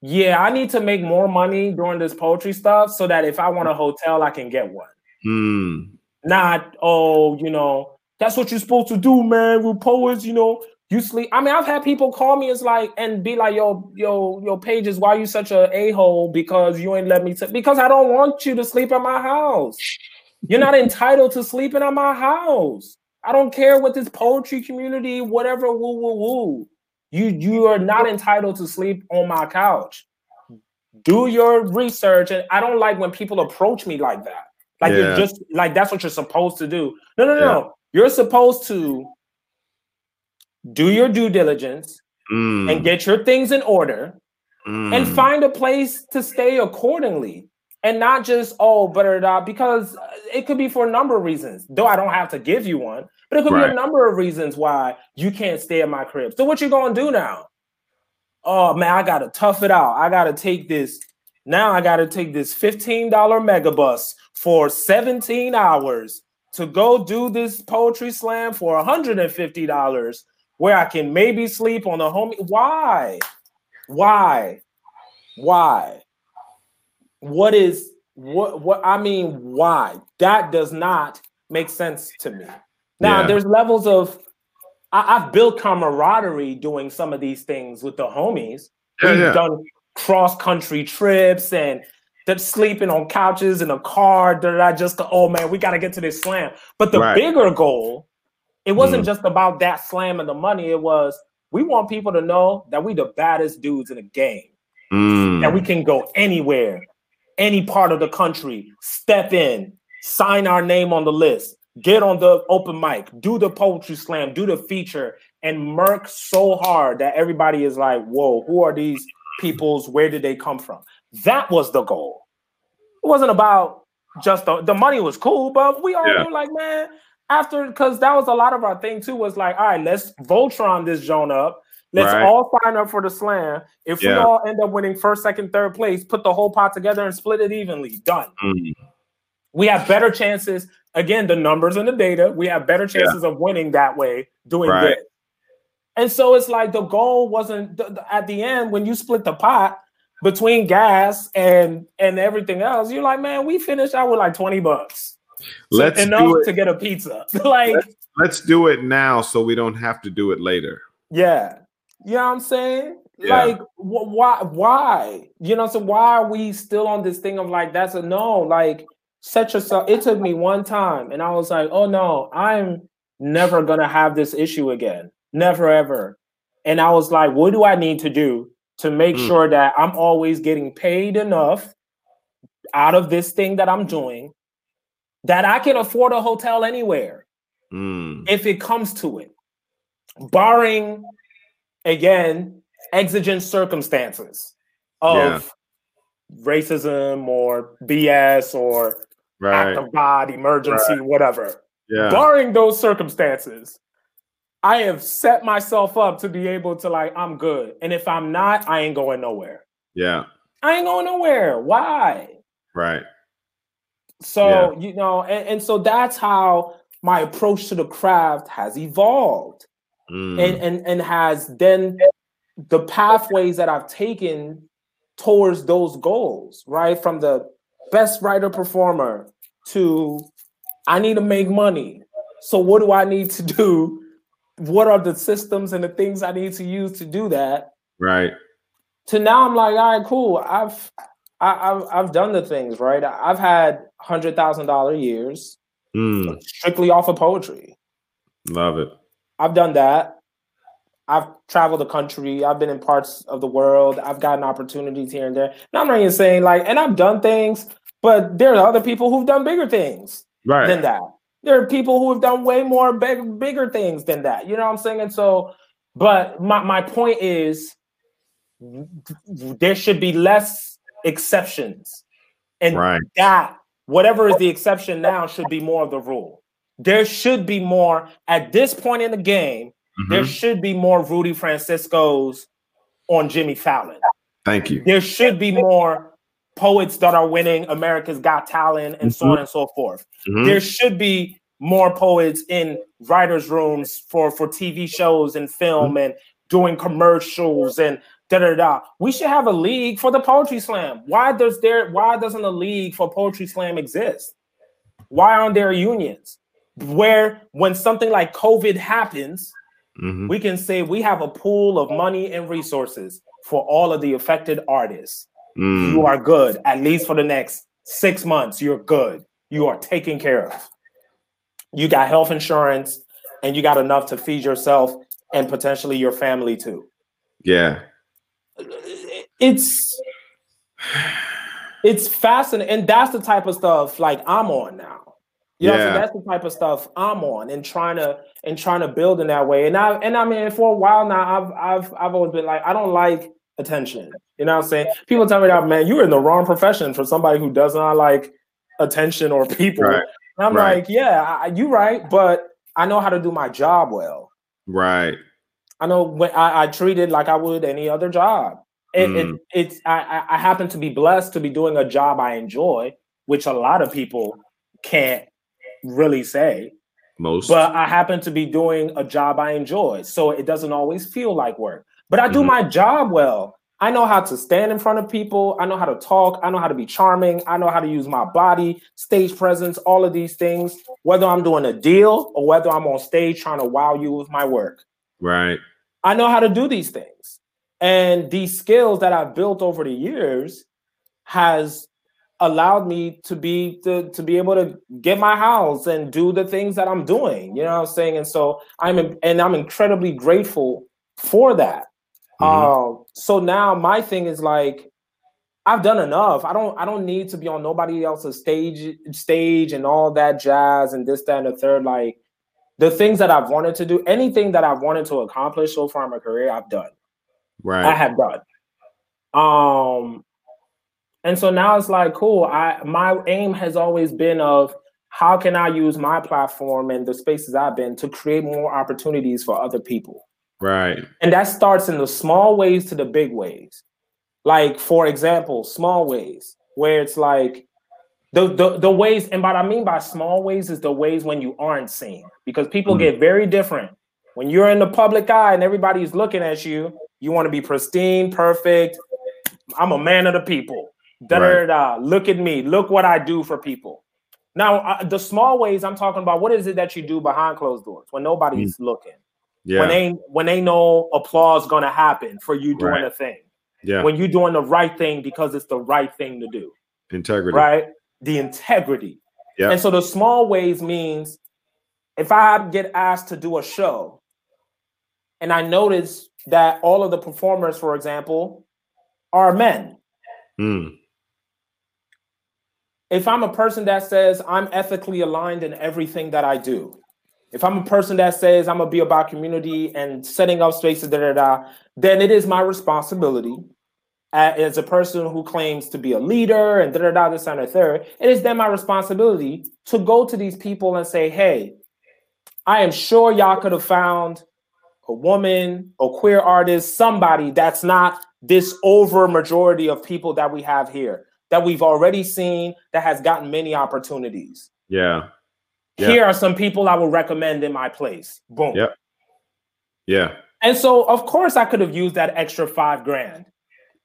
yeah, I need to make more money during this poetry stuff so that if I want a hotel, I can get one. Mm. Not, oh, you know, that's what you're supposed to do, man. With poets, you know, you sleep. I mean, I've had people call me, it's like, and be like, yo, yo, yo, pages, why are you such a a-hole? Because you ain't let me t-? because I don't want you to sleep at my house. You're not entitled to sleeping at my house. I don't care what this poetry community, whatever, woo woo woo. You you are not entitled to sleep on my couch. Do your research, and I don't like when people approach me like that. Like yeah. you're just like that's what you're supposed to do. No, no, no. You're supposed to do your due diligence mm. and get your things in order mm. and find a place to stay accordingly and not just oh but uh, because it could be for a number of reasons though i don't have to give you one but it could right. be a number of reasons why you can't stay at my crib so what you gonna do now oh man i gotta tough it out i gotta take this now i gotta take this $15 megabus for 17 hours to go do this poetry slam for $150 where i can maybe sleep on the home why why why what is what what I mean why that does not make sense to me. Now yeah. there's levels of I, have built camaraderie doing some of these things with the homies. Yeah, We've yeah. done cross country trips and that sleeping on couches in a car that I just go, oh man, we got to get to this slam. But the right. bigger goal It wasn't mm. just about that slam and the money. It was we want people to know that we the baddest dudes in the game. Mm. That we can go anywhere, any part of the country, step in, sign our name on the list, get on the open mic, do the poetry slam, do the feature, and murk so hard that everybody is like, whoa, who are these peoples? Where did they come from? That was the goal. It wasn't about just the, the money was cool, but we all yeah. were like, man, after because that was a lot of our thing too, was like, all right, let's Voltron this joint up. Let's right. all sign up for the slam. If yeah. we all end up winning first, second, third place, put the whole pot together and split it evenly. Done. Mm. We have better chances. Again, the numbers and the data, we have better chances yeah. of winning that way, doing right. good. And so it's like the goal wasn't the, the, at the end when you split the pot between gas and and everything else. You're like, man, we finished out with like twenty bucks. Let's so enough to get a pizza. [LAUGHS] like, let's, let's, do it now so we don't have to do it later. Yeah, you know what I'm saying. Yeah. Like, wh- why? Why? You know, so why are we still on this thing of like that's a no? Like, set yourself. It took me one time, and I was like, oh no, I'm never gonna have this issue again. Never ever. And I was like, what do I need to do to make mm. sure that I'm always getting paid enough out of this thing that I'm doing that I can afford a hotel anywhere mm. if it comes to it, barring again exigent circumstances of yeah. racism or BS or right. act of God, emergency, right. whatever. Yeah. Barring those circumstances, I have set myself up to be able to like, I'm good. And if I'm not, I ain't going nowhere. Yeah. I ain't going nowhere. Why? Right. So, yeah. you know, and, and so that's how my approach to the craft has evolved. Mm. And, and and has then the pathways that I've taken towards those goals, right? From the best writer performer to I need to make money. So what do I need to do what are the systems and the things I need to use to do that? Right. To now, I'm like, all right, cool. I've I, have I've done the things right. I've had hundred thousand dollar years mm. strictly off of poetry. Love it. I've done that. I've traveled the country. I've been in parts of the world. I've gotten opportunities here and there. And I'm not even saying like, and I've done things, but there are other people who've done bigger things right. than that. There are people who have done way more big, bigger things than that. You know what I'm saying? And so, but my, my point is there should be less exceptions. And right. that, whatever is the exception now, should be more of the rule. There should be more at this point in the game. Mm-hmm. There should be more Rudy Francisco's on Jimmy Fallon. Thank you. There should be more poets that are winning America's Got Talent and so mm-hmm. on and so forth. Mm-hmm. There should be more poets in writers' rooms for for TV shows and film mm-hmm. and doing commercials and da da da. We should have a league for the poetry slam. Why does there? Why doesn't a league for poetry slam exist? Why aren't there unions where when something like COVID happens, mm-hmm. we can say we have a pool of money and resources for all of the affected artists Mm. You are good. At least for the next six months, you're good. You are taken care of. You got health insurance and you got enough to feed yourself and potentially your family too. Yeah. It's it's fascinating. And that's the type of stuff like I'm on now. You know, yeah. so that's the type of stuff I'm on and trying to and trying to build in that way. And I and I mean for a while now, I've I've I've always been like, I don't like attention. You know what I'm saying? People tell me that, man, you're in the wrong profession for somebody who does not like attention or people. Right. And I'm right. like, yeah, you right, but I know how to do my job well. Right. I know when I, I treat it like I would any other job. It, mm. it, it's I, I happen to be blessed to be doing a job I enjoy, which a lot of people can't really say. Most. But I happen to be doing a job I enjoy. So it doesn't always feel like work but I do mm-hmm. my job well. I know how to stand in front of people. I know how to talk. I know how to be charming. I know how to use my body, stage presence, all of these things, whether I'm doing a deal or whether I'm on stage trying to wow you with my work. Right. I know how to do these things. And these skills that I've built over the years has allowed me to be to, to be able to get my house and do the things that I'm doing. You know what I'm saying? And so I'm and I'm incredibly grateful for that. Mm-hmm. Uh, so now my thing is like I've done enough. I don't I don't need to be on nobody else's stage stage and all that jazz and this, that, and the third. Like the things that I've wanted to do, anything that I've wanted to accomplish so far in my career, I've done. Right. I have done. Um and so now it's like cool. I my aim has always been of how can I use my platform and the spaces I've been to create more opportunities for other people. Right. And that starts in the small ways to the big ways. Like for example, small ways where it's like the, the the ways and what I mean by small ways is the ways when you aren't seen because people mm-hmm. get very different. When you're in the public eye and everybody's looking at you, you want to be pristine, perfect. I'm a man of the people. Da da da. Look at me. Look what I do for people. Now, uh, the small ways I'm talking about. What is it that you do behind closed doors when nobody's mm. looking? Yeah. When they when they know applause gonna happen for you doing right. a thing. Yeah. When you're doing the right thing because it's the right thing to do. Integrity. Right. The integrity. Yeah. And so the small ways means if I get asked to do a show and I notice that all of the performers, for example, are men. Mm if I'm a person that says I'm ethically aligned in everything that I do, if I'm a person that says I'm gonna be about community and setting up spaces, da da da, then it is my responsibility as a person who claims to be a leader and da da da this and the third. It is then my responsibility to go to these people and say, hey, I am sure y'all could have found a woman, a queer artist, somebody that's not this over majority of people that we have here that we've already seen that has gotten many opportunities. Yeah. Yeah. Here are some people I would recommend in my place. Boom. Yep. Yeah. And so, of course, I could have used that extra five grand.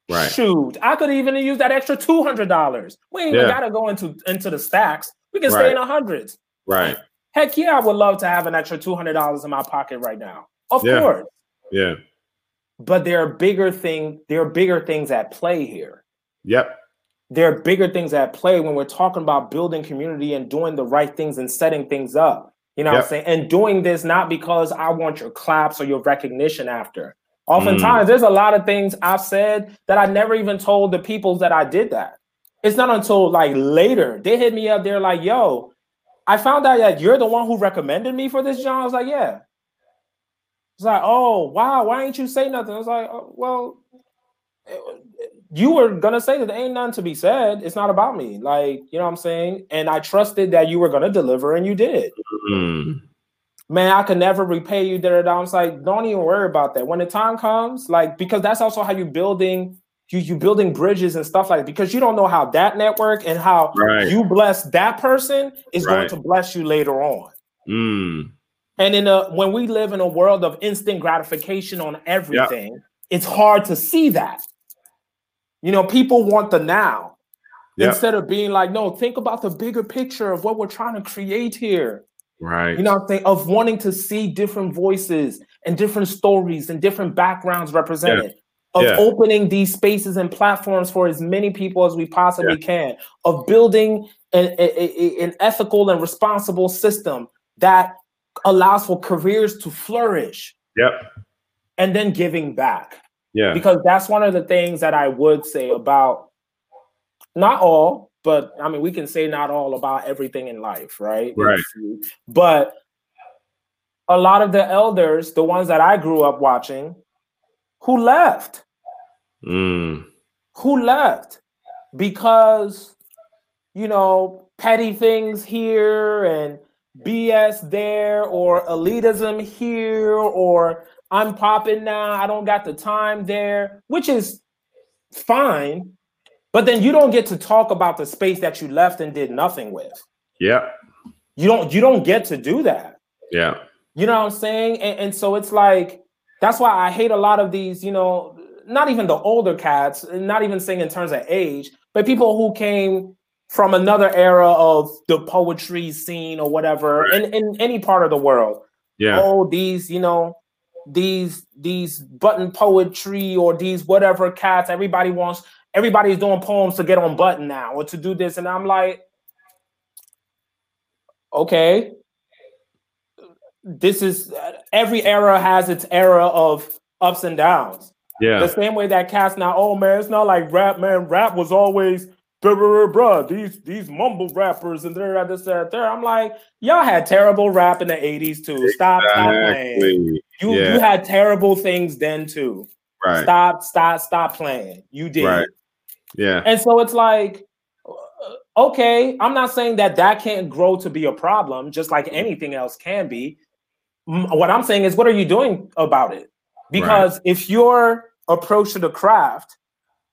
Right. Shoot, I could even use that extra two hundred dollars. We ain't yeah. even gotta go into into the stacks. We can stay right. in the hundreds. Right. Heck yeah, I would love to have an extra two hundred dollars in my pocket right now. Of yeah. course. Yeah. But there are bigger thing. There are bigger things at play here. Yep there are bigger things at play when we're talking about building community and doing the right things and setting things up. You know yep. what I'm saying? And doing this not because I want your claps or your recognition after. Oftentimes, mm. there's a lot of things I've said that I never even told the people that I did that. It's not until like later they hit me up. They're like, yo, I found out that you're the one who recommended me for this job. I was like, yeah. It's like, oh, wow, why ain't you say nothing? I was like, oh, well, you were gonna say that there ain't nothing to be said. It's not about me. Like, you know what I'm saying? And I trusted that you were gonna deliver and you did. Mm-hmm. Man, I could never repay you there. I'm like, don't even worry about that. When the time comes, like, because that's also how you building you you building bridges and stuff like that. Because you don't know how that network and how right. you bless that person is right. going to bless you later on. Mm. And in a when we live in a world of instant gratification on everything, yep. it's hard to see that. You know, people want the now instead of being like, no, think about the bigger picture of what we're trying to create here. Right. You know I'm saying? Of wanting to see different voices and different stories and different backgrounds represented. Yeah. Of yeah. opening these spaces and platforms for as many people as we possibly can, of building an, a, a, an ethical and responsible system that allows for careers to flourish. Yep. And then giving back. Yeah. Because that's one of the things that I would say about not all, but I mean, we can say not all about everything in life, right? Right. But a lot of the elders, the ones that I grew up watching, who left. Mm. Who left because, you know, petty things here and BS there or elitism here or I'm popping now. I don't got the time there, which is fine. But then you don't get to talk about the space that you left and did nothing with. Yeah. You don't you don't get to do that. Yeah. You know what I'm saying? And, and so it's like that's why I hate a lot of these, you know, not even the older cats, not even saying in terms of age, but people who came from another era of the poetry scene or whatever right. in, in any part of the world. Yeah. Oh, these, you know, these these button poetry or these whatever cats everybody wants everybody's doing poems to get on button now or to do this. And I'm like, okay, this is every era has its era of ups and downs. Yeah. The same way that cats now, oh man, it's not like rap, man. Rap was always bruh, bruh, these these mumble rappers and they're at this that there. I'm like, y'all had terrible rap in the 80s too. Stop, exactly. stop playing. You yeah. you had terrible things then too. Right. Stop, stop, stop playing. You did. Right. Yeah. And so it's like, uh, okay, I'm not saying that that can't grow to be a problem, just like anything else can be. What I'm saying is, what are you doing about it? Because right. if your approach to the craft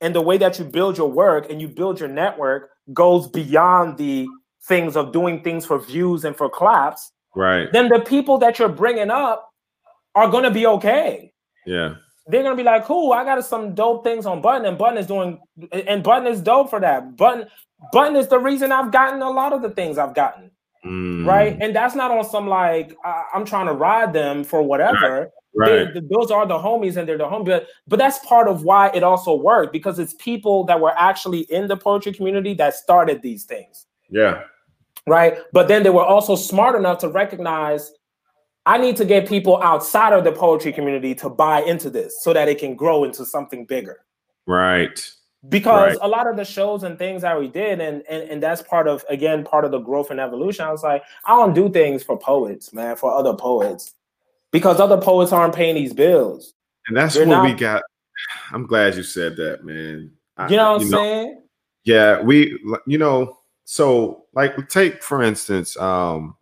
and the way that you build your work and you build your network goes beyond the things of doing things for views and for claps, right? Then the people that you're bringing up are going to be okay. Yeah they're gonna be like, cool, I got some dope things on Button, and Button is doing, and Button is dope for that. Button, Button is the reason I've gotten a lot of the things I've gotten, mm. right? And that's not on some like uh, I'm trying to ride them for whatever. Right. They, those are the homies, and they're the homies. But, but that's part of why it also worked because it's people that were actually in the poetry community that started these things. Yeah. Right. But then they were also smart enough to recognize I need to get people outside of the poetry community to buy into this so that it can grow into something bigger. Right. Because right. a lot of the shows and things that we did, and, and and that's part of again part of the growth and evolution. I was like, I don't do things for poets, man, for other poets, because other poets aren't paying these bills. And that's They're what not, we got. I'm glad you said that, man. You know what I'm know, saying? Yeah, we, you know, so like take for instance, um,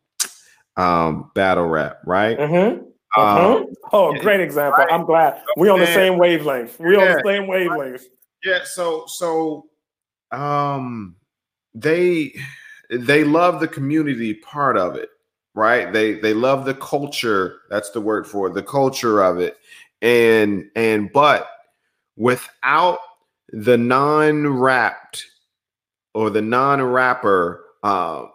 um, battle rap, right? Mm-hmm. Uh-huh. Um, oh, great example. Right? I'm glad we're on the same wavelength. We yeah. on the same wavelength. Yeah. So so um they they love the community part of it, right? They they love the culture. That's the word for it, the culture of it. And and but without the non-rapped or the non-rapper uh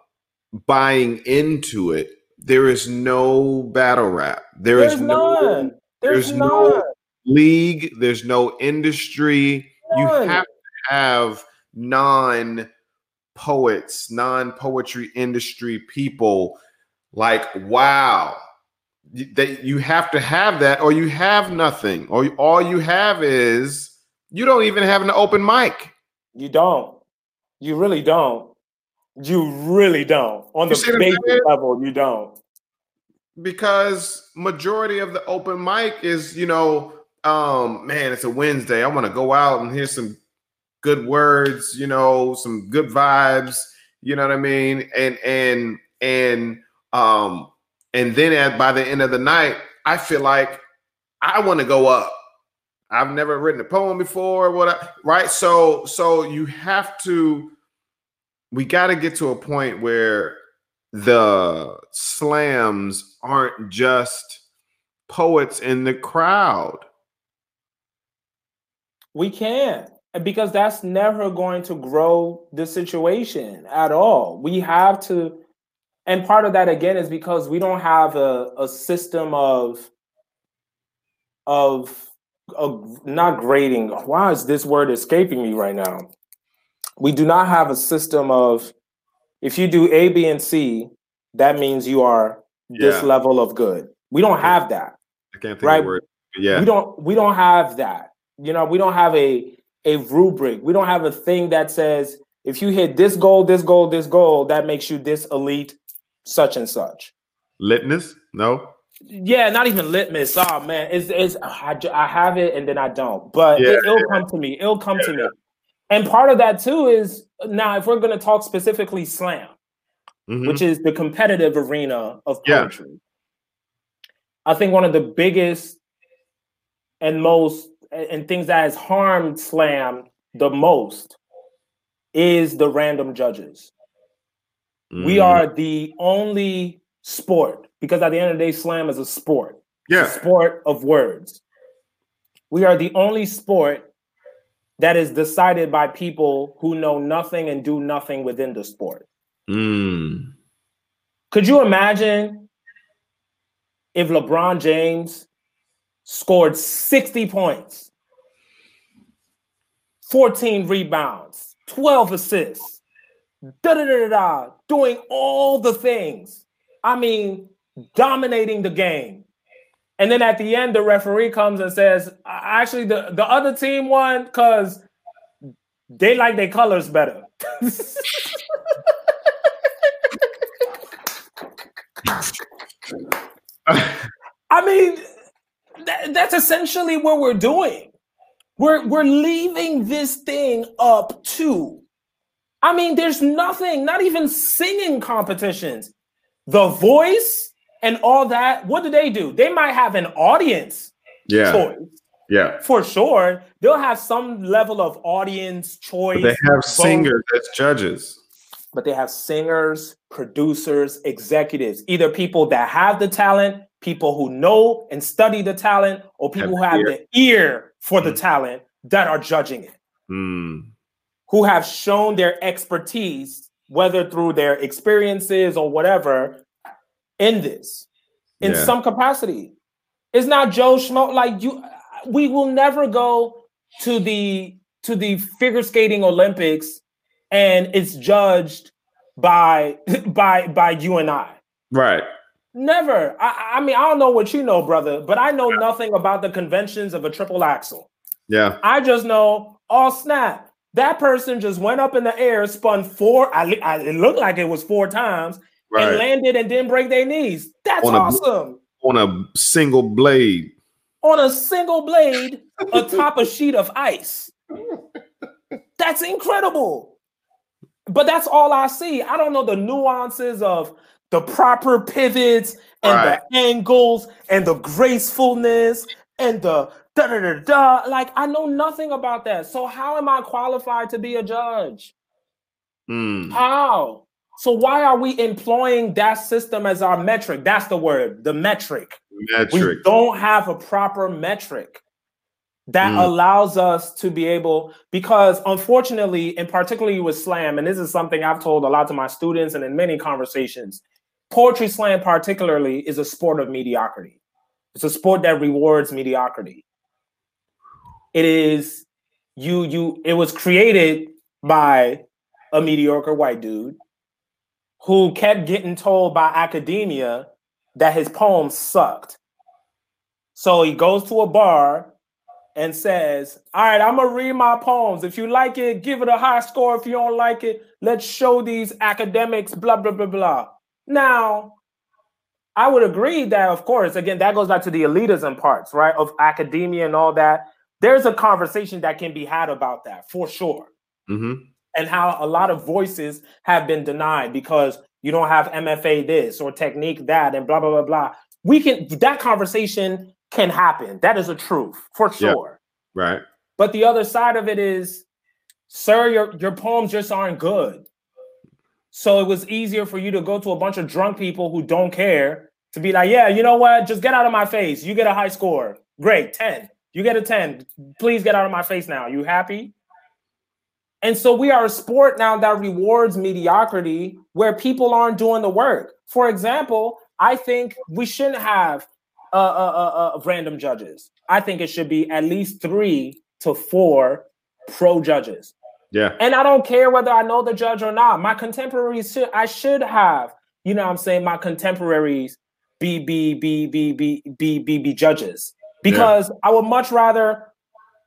buying into it there is no battle rap. There there's is no there's, there's no league, there's no industry. None. You have to have non poets, non poetry industry people like wow. That you have to have that, or you have nothing, or all you have is you don't even have an open mic. You don't. You really don't. You really don't. On the basic level, you don't. Because majority of the open mic is, you know, um, man, it's a Wednesday. I want to go out and hear some good words, you know, some good vibes, you know what I mean? And and and um and then at by the end of the night, I feel like I want to go up. I've never written a poem before, what I, right? So so you have to we got to get to a point where the slams aren't just poets in the crowd. We can't because that's never going to grow the situation at all. We have to, and part of that again is because we don't have a, a system of of of not grading. Why is this word escaping me right now? we do not have a system of if you do A, B, and C, that means you are this yeah. level of good. We don't have that. I can't think right? of word. Yeah. We don't we don't have that. You know, we don't have a a rubric. We don't have a thing that says if you hit this goal, this goal, this goal, that makes you this elite, such and such. Litmus? No. Yeah, not even litmus. Oh man, it's, it's I, I have it and then I don't, but yeah. it, will come to me. It'll come yeah. to me. And part of that too is now if we're going to talk specifically slam, mm-hmm. which is the competitive arena of poetry. Yeah. I think one of the biggest and most and things that has harmed slam the most is the random judges. Mm. We are the only sport because at the end of the day, slam is a sport. Yeah. A sport of words. We are the only sport that is decided by people who know nothing and do nothing within the sport. Mm. Could you imagine if LeBron James scored 60 points, 14 rebounds, 12 assists, da da da da, doing all the things. I mean, dominating the game. And then at the end, the referee comes and says, actually, the, the other team won because they like their colors better. [LAUGHS] I mean, that, that's essentially what we're doing. We're we're leaving this thing up to. I mean, there's nothing, not even singing competitions. The voice and all that. What do they do? They might have an audience. Yeah. Choice. Yeah. For sure. They'll have some level of audience choice. But they have singers as judges. But they have singers, producers, executives, either people that have the talent people who know and study the talent or people have who have ear. the ear for mm. the talent that are judging it. Mm. Who have shown their expertise, whether through their experiences or whatever, in this, in yeah. some capacity. It's not Joe Schmo like you. We will never go to the to the figure skating Olympics, and it's judged by [LAUGHS] by by you and I. Right. Never. I, I mean, I don't know what you know, brother, but I know nothing about the conventions of a triple axel. Yeah. I just know, oh snap, that person just went up in the air, spun four. I, I it looked like it was four times, right. and landed and didn't break their knees. That's on awesome. A, on a single blade. On a single blade atop a sheet of ice. That's incredible. But that's all I see. I don't know the nuances of the proper pivots and right. the angles and the gracefulness and the da da da da. Like I know nothing about that. So how am I qualified to be a judge? Mm. How? So why are we employing that system as our metric? That's the word, the metric. Metric. We don't have a proper metric that mm. allows us to be able because unfortunately and particularly with slam and this is something i've told a lot to my students and in many conversations poetry slam particularly is a sport of mediocrity it's a sport that rewards mediocrity it is you you it was created by a mediocre white dude who kept getting told by academia that his poems sucked so he goes to a bar and says, All right, I'm gonna read my poems. If you like it, give it a high score. If you don't like it, let's show these academics, blah, blah, blah, blah. Now, I would agree that, of course, again, that goes back to the elitism parts, right? Of academia and all that. There's a conversation that can be had about that for sure. Mm-hmm. And how a lot of voices have been denied because you don't have MFA this or technique that and blah, blah, blah, blah. We can, that conversation can happen. That is a truth for sure. Right. But the other side of it is, sir, your, your poems just aren't good. So it was easier for you to go to a bunch of drunk people who don't care to be like, yeah, you know what? Just get out of my face. You get a high score. Great, 10. You get a 10. Please get out of my face now. You happy? And so we are a sport now that rewards mediocrity where people aren't doing the work. For example, I think we shouldn't have uh, uh, uh, uh, random judges. I think it should be at least three to four pro judges. Yeah. And I don't care whether I know the judge or not. My contemporaries should I should have, you know I'm saying, my contemporaries be be be be be be be, be judges. Because yeah. I would much rather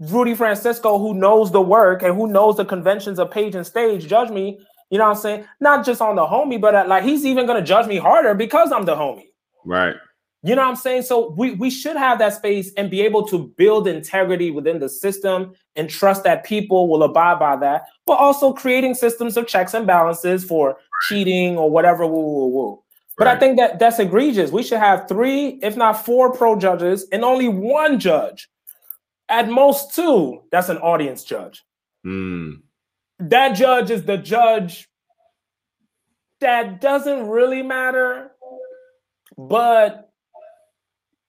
Rudy Francisco, who knows the work and who knows the conventions of page and stage, judge me. You know what I'm saying? Not just on the homie, but at, like he's even gonna judge me harder because I'm the homie. Right. You know what I'm saying? So we, we should have that space and be able to build integrity within the system and trust that people will abide by that, but also creating systems of checks and balances for cheating or whatever. Woo, woo, woo. But right. I think that that's egregious. We should have three, if not four, pro judges and only one judge. At most two. That's an audience judge. Mm. That judge is the judge that doesn't really matter, but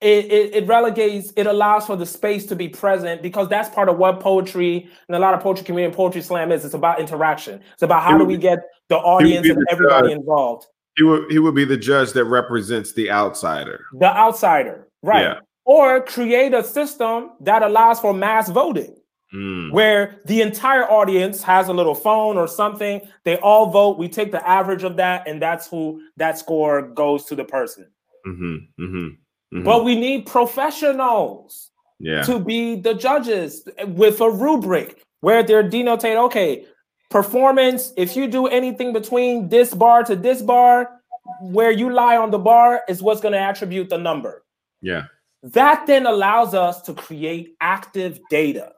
it, it, it, relegates, it allows for the space to be present because that's part of what poetry and a lot of poetry community and poetry slam is. It's about interaction. It's about how do we get the audience and everybody involved. He would he would be the judge that represents the outsider. The outsider, right? Yeah. Or create a system that allows for mass voting. mm. where the entire audience has a little phone or something. They all vote. We take the average of that, and that's who that score goes to the person. Mm-hmm, mm-hmm, mm-hmm. But we need professionals yeah. to be the judges with a rubric where they're denotate, okay, performance, if you do anything between this bar to this bar, where you lie on the bar is what's going to attribute the number. Yeah. That then allows us to create active data.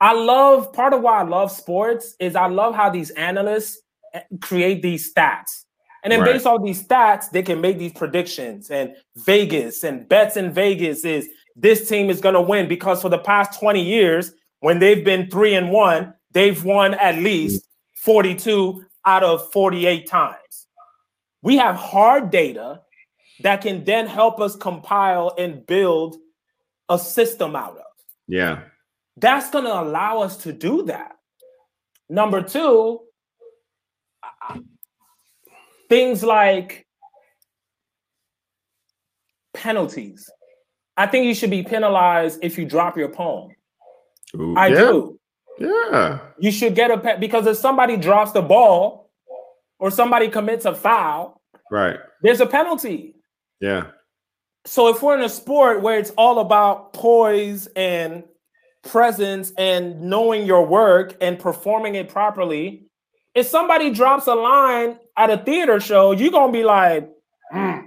I love part of why I love sports is I love how these analysts eh, create these stats. And then right. based on these stats, they can make these predictions. And Vegas and bets in Vegas is this team is going to win because for the past 20 years, when they've been three and one, they've won at least 42 out of 48 times. We have hard data that can then help us compile and build a system out of. Yeah. That's going to allow us to do that. Number two, things like penalties. I think you should be penalized if you drop your poem. Ooh, I yeah. do. Yeah. You should get a pet because if somebody drops the ball or somebody commits a foul, right. There's a penalty. Yeah. So if we're in a sport where it's all about poise and presence and knowing your work and performing it properly, if somebody drops a line at a theater show, you're gonna be like, mm.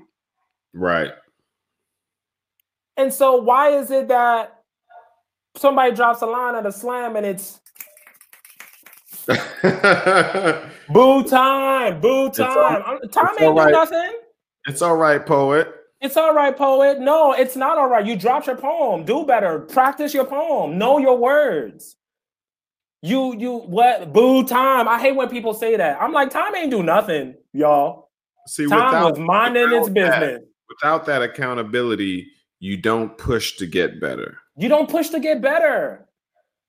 right. And so why is it that somebody drops a line at a slam and it's [LAUGHS] boo time, boo time. All, time ain't right. nothing. It's all right, poet. It's all right, poet. No, it's not all right. You dropped your poem. Do better. Practice your poem. Know your words. You you what boo time. I hate when people say that. I'm like, time ain't do nothing, y'all. See, time without, was minding its business. That, without that accountability, you don't push to get better. You don't push to get better.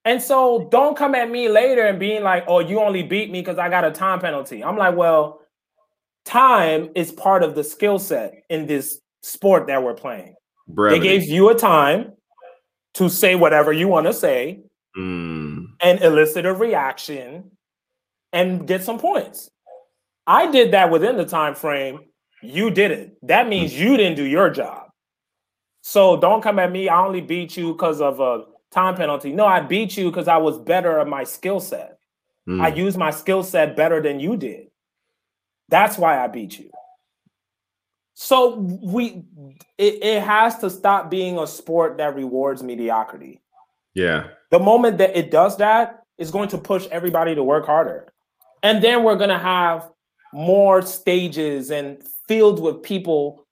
And so don't come at me later and being like, oh, you only beat me because I got a time penalty. I'm like, well, time is part of the skill set in this sport that we're playing. Brevity. They gave you a time to say whatever you want to say mm. and elicit a reaction and get some points. I did that within the time frame. You didn't. That means you didn't do your job. So don't come at me. I only beat you because of a time penalty. No, I beat you because I was better at my skill set. Mm. I used my skill set better than you did. That's why I beat you. So we it, it has to stop being a sport that rewards mediocrity. Yeah. The moment that it does that, it's going to push everybody to work harder. And then we're going to have more stages and filled with people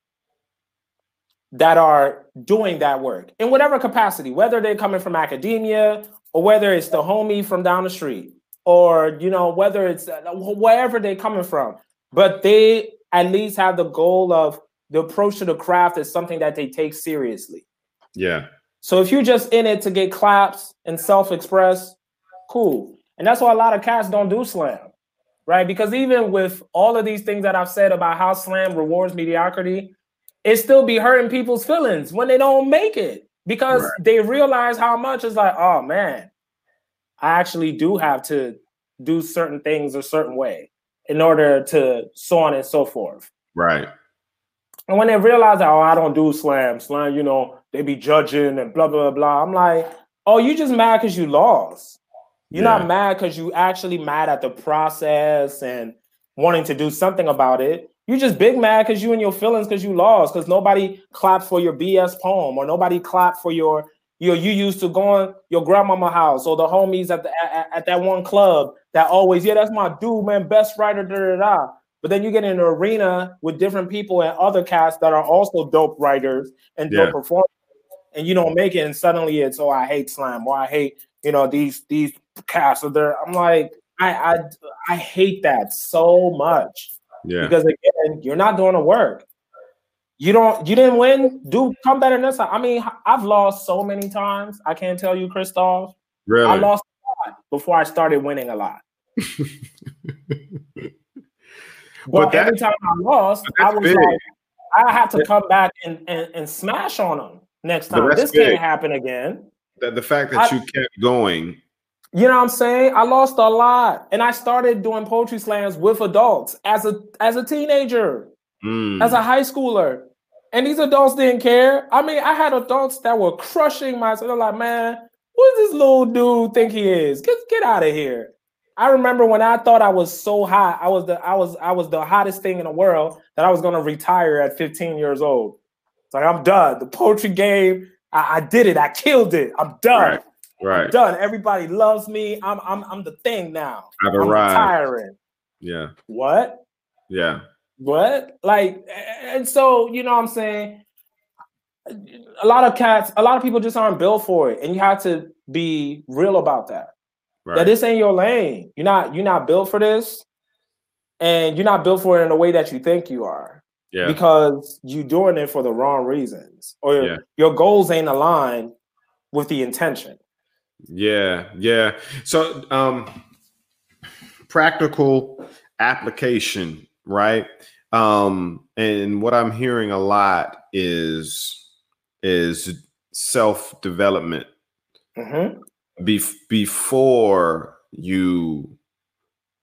that are doing that work in whatever capacity, whether they're coming from academia or whether it's the homie from down the street or you know whether it's uh, wherever they're coming from. But they at least have the goal of the approach to the craft is something that they take seriously. Yeah. So if you're just in it to get claps and self-express cool. And that's why a lot of cats don't do slam right? Because even with all of these things that i've said about how slam rewards mediocrity it still be hurting people's feelings when they don't make it because right. they realize how much it's like, oh man, I actually do have to do certain things a certain way in order to so on and so forth. Right. And when they realize that, oh, I don't do slam, slam, you know, they be judging and blah, blah, blah. I'm like, oh, you just mad because you lost. You're yeah. not mad because you actually mad at the process and wanting to do something about it. You just big mad because you and your feelings because you lost because nobody clapped for your BS poem or nobody clapped for your your you used to go on your grandmama house or the homies at the at, at that one club that always yeah that's my dude man best writer da da da. But then you get in an arena with different people and other casts that are also dope writers and dope yeah. performers, and you don't make it, and suddenly it's oh I hate slam or I hate you know these these casts are there. I'm like I I I hate that so much. Yeah. Because again, you're not doing the work. You don't. You didn't win. Do come better next time. I mean, I've lost so many times. I can't tell you, Christoph. Really? I lost a lot before I started winning a lot. [LAUGHS] but, every time I lost, I was big. like, I had to come back and, and, and smash on them next time. This big. can't happen again. The, the fact that I, you kept going You know what I'm saying? I lost a lot. And I started doing poetry slams with adults as a as a teenager, mm. as a high schooler. And these adults didn't care. I mean, I had adults that were crushing my they're like, man, who does this little dude think he is? Get get out of here. I remember when I thought I was so hot, I was the I was I was the hottest thing in the world that I was gonna retire at 15 years old. It's like I'm done. The poetry game, I, I did it. I killed it. I'm done. Right. Right. Done. Everybody loves me. I'm I'm I'm the thing now. I've I'm arrived. retiring. Yeah. What? Yeah. What? Like, and so you know what I'm saying? A lot of cats, a lot of people just aren't built for it. And you have to be real about that. Right. That this ain't your lane. You're not, you're not built for this. And you're not built for it in the way that you think you are. Yeah. Because you're doing it for the wrong reasons. Or yeah. your goals ain't aligned with the intention. Yeah, yeah. So um practical application, right? Um and what I'm hearing a lot is is self-development. Mm-hmm. Be- before you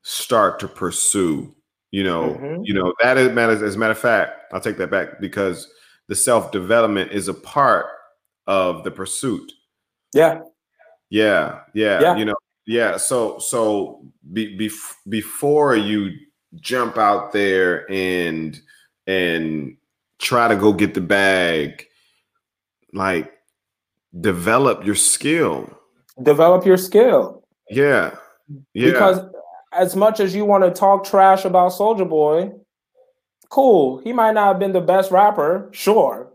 start to pursue, you know, mm-hmm. you know, that is matters as a matter of fact, I'll take that back because the self-development is a part of the pursuit. Yeah. Yeah, yeah, yeah. You know, yeah. So so be, be, before you jump out there and and try to go get the bag, like develop your skill. Develop your skill. Yeah. Yeah. Because as much as you want to talk trash about Soulja Boy, cool. He might not have been the best rapper, sure.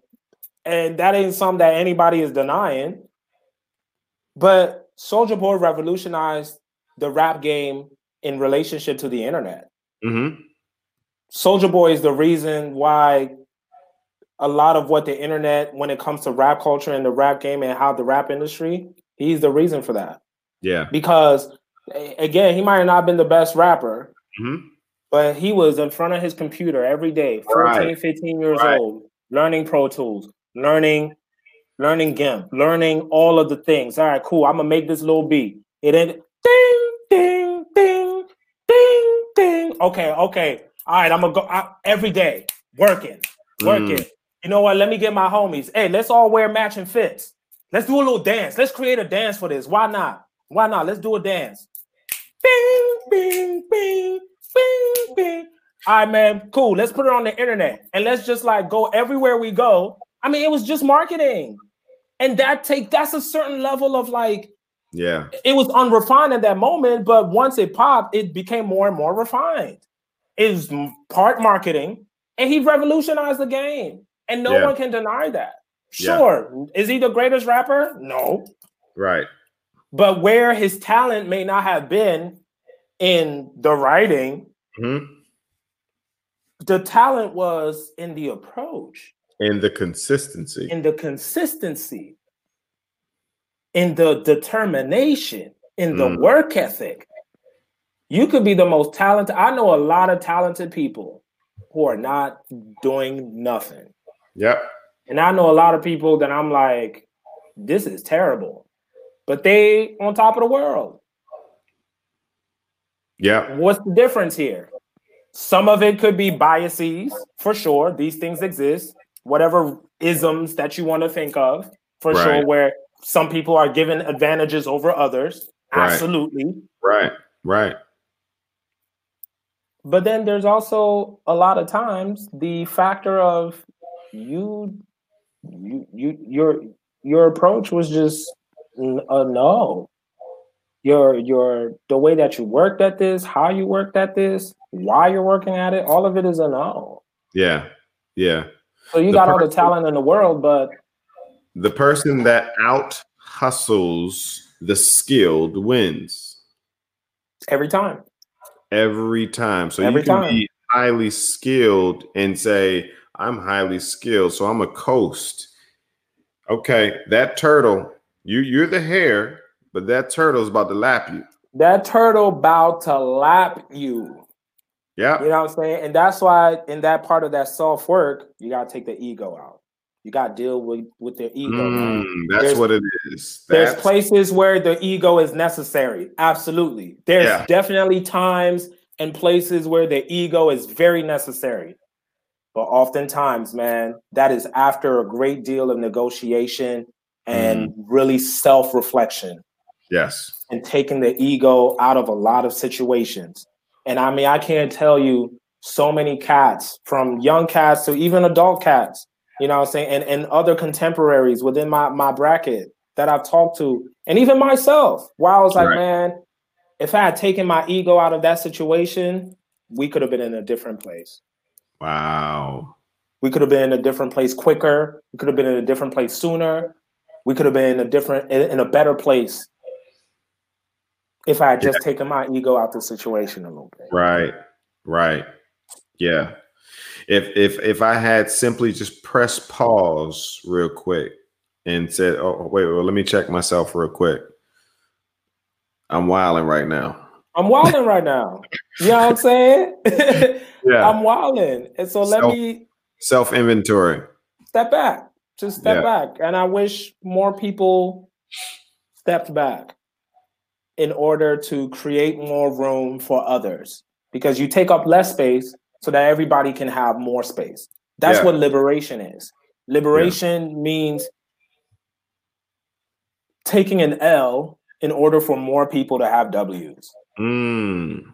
And that ain't something that anybody is denying. But Soulja Boy revolutionized the rap game in relationship to the internet. Mm-hmm. Soulja Boy is the reason why a lot of what the internet, when it comes to rap culture and the rap game and how the rap industry, he's the reason for that. Yeah. Because again, he might not have not been the best rapper, mm-hmm. but he was in front of his computer every day, 14, right. 15 years right. old, learning Pro Tools, learning learning GIMP, learning all of the things. All right, cool. I'm gonna make this little beat. It ended ding, ding, ding, ding, ding. Okay, okay. All right, I'm gonna go I, every day working, working. Mm. You know what? Let me get my homies. Hey, let's all wear matching fits. Let's do a little dance. Let's create a dance for this. Why not? Why not? Let's do a dance. Bing, bing, bing, bing, bing. All right, man. Cool. Let's put it on the internet and let's just like go everywhere we go. I mean, it was just marketing and that take that's a certain level of like yeah. it was unrefined at that moment but once it popped it became more and more refined. Is part marketing and he revolutionized the game and no yeah. one can deny that. Sure yeah. is he the greatest rapper? No. Right. But where his talent may not have been in the writing mm-hmm. the talent was in the approach in the consistency. In the consistency. In the determination. In the mm. work ethic. You could be the most talented. I know a lot of talented people who are not doing nothing. Yep. And I know a lot of people that I'm like, this is terrible. But they on top of the world. Yeah. What's the difference here? Some of it could be biases, for sure. These things exist whatever isms that you want to think of for right. sure where some people are given advantages over others. Right. absolutely. Right right. But then there's also a lot of times the factor of you you you your your approach was just a uh, no. Your your the way that you worked at this how you worked at this why you're working at it all of it is a no. Yeah yeah so you the got person, all the talent in the world, but the person that out hustles the skilled wins every time. Every time. So every you can time. be highly skilled and say, I'm highly skilled, so I'm a coast. Okay, that turtle, you you're the hare, but that turtle's about to lap you. That turtle about to lap you. Yeah. You know what I'm saying? And that's why in that part of that self work, you got to take the ego out. You got to deal with with their ego. Mm, that's there's, what it is. That's... There's places where the ego is necessary. Absolutely. There's yeah. definitely times and places where the ego is very necessary. But oftentimes, man, that is after a great deal of negotiation and mm. really self reflection. Yes. And taking the ego out of a lot of situations. And I mean, I can't tell you so many cats, from young cats to even adult cats, you know what I'm saying, and, and other contemporaries within my, my bracket that I've talked to, and even myself, where I was like, right. man, if I had taken my ego out of that situation, we could have been in a different place. Wow. We could have been in a different place quicker. We could have been in a different place sooner. We could have been in a different, in a better place if I had just yeah. taken my ego out the situation a little bit. Right. Right. Yeah. If if if I had simply just pressed pause real quick and said, oh, "Oh wait, well, let me check myself real quick," I'm wilding right now. I'm wilding right now. You know what I'm saying? [LAUGHS] yeah. I'm wilding, and so let self, me self inventory. Step back. Just step yeah. back, and I wish more people stepped back in order to create more room for others because you take up less space so that everybody can have more space. That's yeah. what liberation is. Liberation yeah. means taking an L in order for more people to have W's. Mm.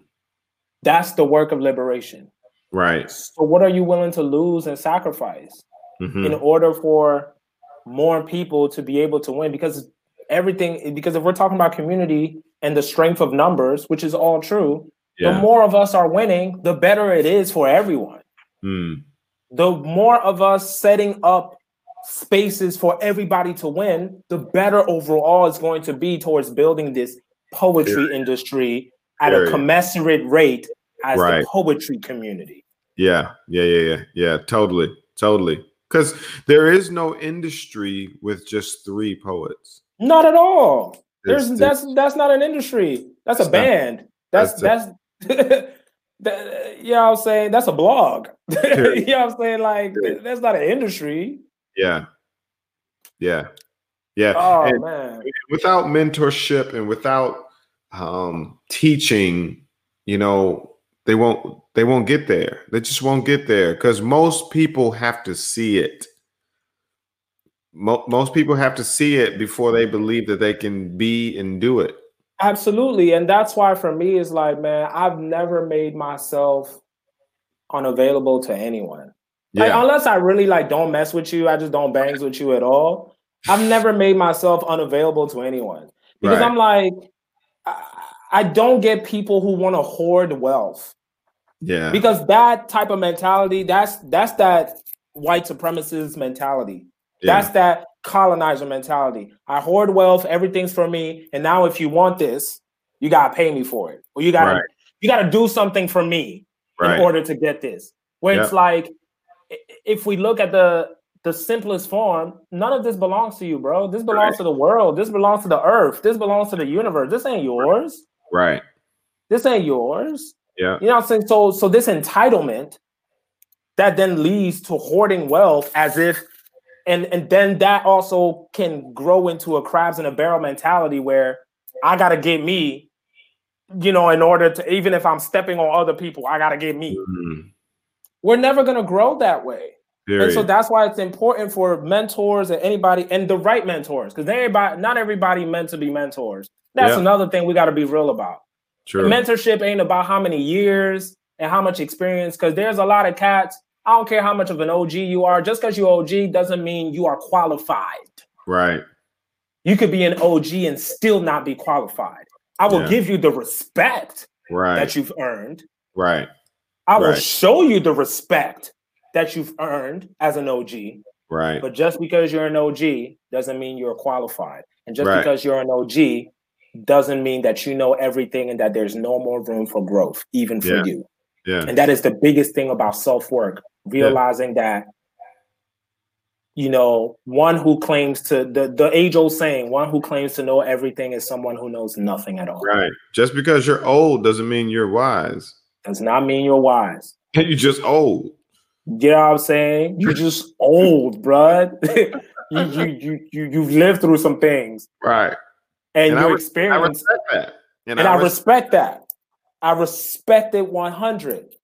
That's the work of liberation. Right. So, what are you willing to lose and sacrifice mm-hmm. in order for more people to be able to win? Because everything, because if we're talking about community, and the strength of numbers, which is all true, yeah. the more of us are winning, the better it is for everyone. Mm. The more of us setting up spaces for everybody to win, the better overall it's going to be towards building this poetry yeah. industry at a commensurate rate as right. the poetry community. Yeah, yeah, yeah, yeah, yeah, totally, totally. Because there is no industry with just three poets. Not at all. There's it's, that's that's not an industry. That's a band. That's that's, that's [LAUGHS] that, you know what I'm saying? That's a blog. [LAUGHS] you know what I'm saying? Like that's not an industry. Yeah. Yeah. Yeah. Oh and man. Without mentorship and without um teaching, you know, they won't they won't get there. They just won't get there because most people have to see it mo- most people have to see it before they believe that they can be and do it. Absolutely. And that's why for me it's like, man, I've never made myself unavailable to anyone. Like yeah. unless I really like don't mess with you, I just don't bangs with you at all. I've never made myself unavailable to anyone because right. I'm like, I, I don't get people who want to hoard wealth. Yeah. Because that type of mentality, that's that's that white supremacist mentality. Yeah. That's that colonizer mentality. I hoard wealth, everything's for me, and now if you want this, you gotta pay me for it, or you gotta right. you gotta do something for me right. in order to get this. Where it's like, if we look at the the simplest form, none of this belongs to you, bro. This belongs right. to the world. This belongs to the earth. This belongs to the universe. This ain't yours. Right. This ain't yours. Yeah. You know what I'm saying? So so this entitlement that then leads to hoarding wealth as if and and then that also can grow into a crabs in a barrel mentality where I gotta get me, you know, in order to even if I'm stepping on other people, I gotta get me. Mm-hmm. We're never gonna grow that way. Period. And so that's why it's important for mentors and anybody and the right mentors, because everybody, not everybody meant to be mentors. That's yeah. another thing we got to be real about. True. Mentorship ain't about how many years and how much experience, because there's a lot of cats I don't care how much of an OG you are. Just because you're OG doesn't mean you are qualified. Right. You could be an OG and still not be qualified. I will yeah. give you the respect right. that you've earned. Right. I will right. show you the respect that you've earned as an OG. Right. But just because you're an OG doesn't mean you're qualified. And just right. because you're an OG doesn't mean that you know everything and that there's no more room for growth, even for yeah. you. Yeah. And that is the biggest thing about self work realizing yeah. that you know one who claims to the the age old saying one who claims to know everything is someone who knows nothing at all right just because you're old doesn't mean you're wise does not mean you're wise [LAUGHS] you're just old You know what I'm saying? You're [LAUGHS] just old, bruh. [LAUGHS] you, you you you you've lived through some things. Right. And, and your I, experience. I respect that. And, and I, I, respect that. I respect it 100.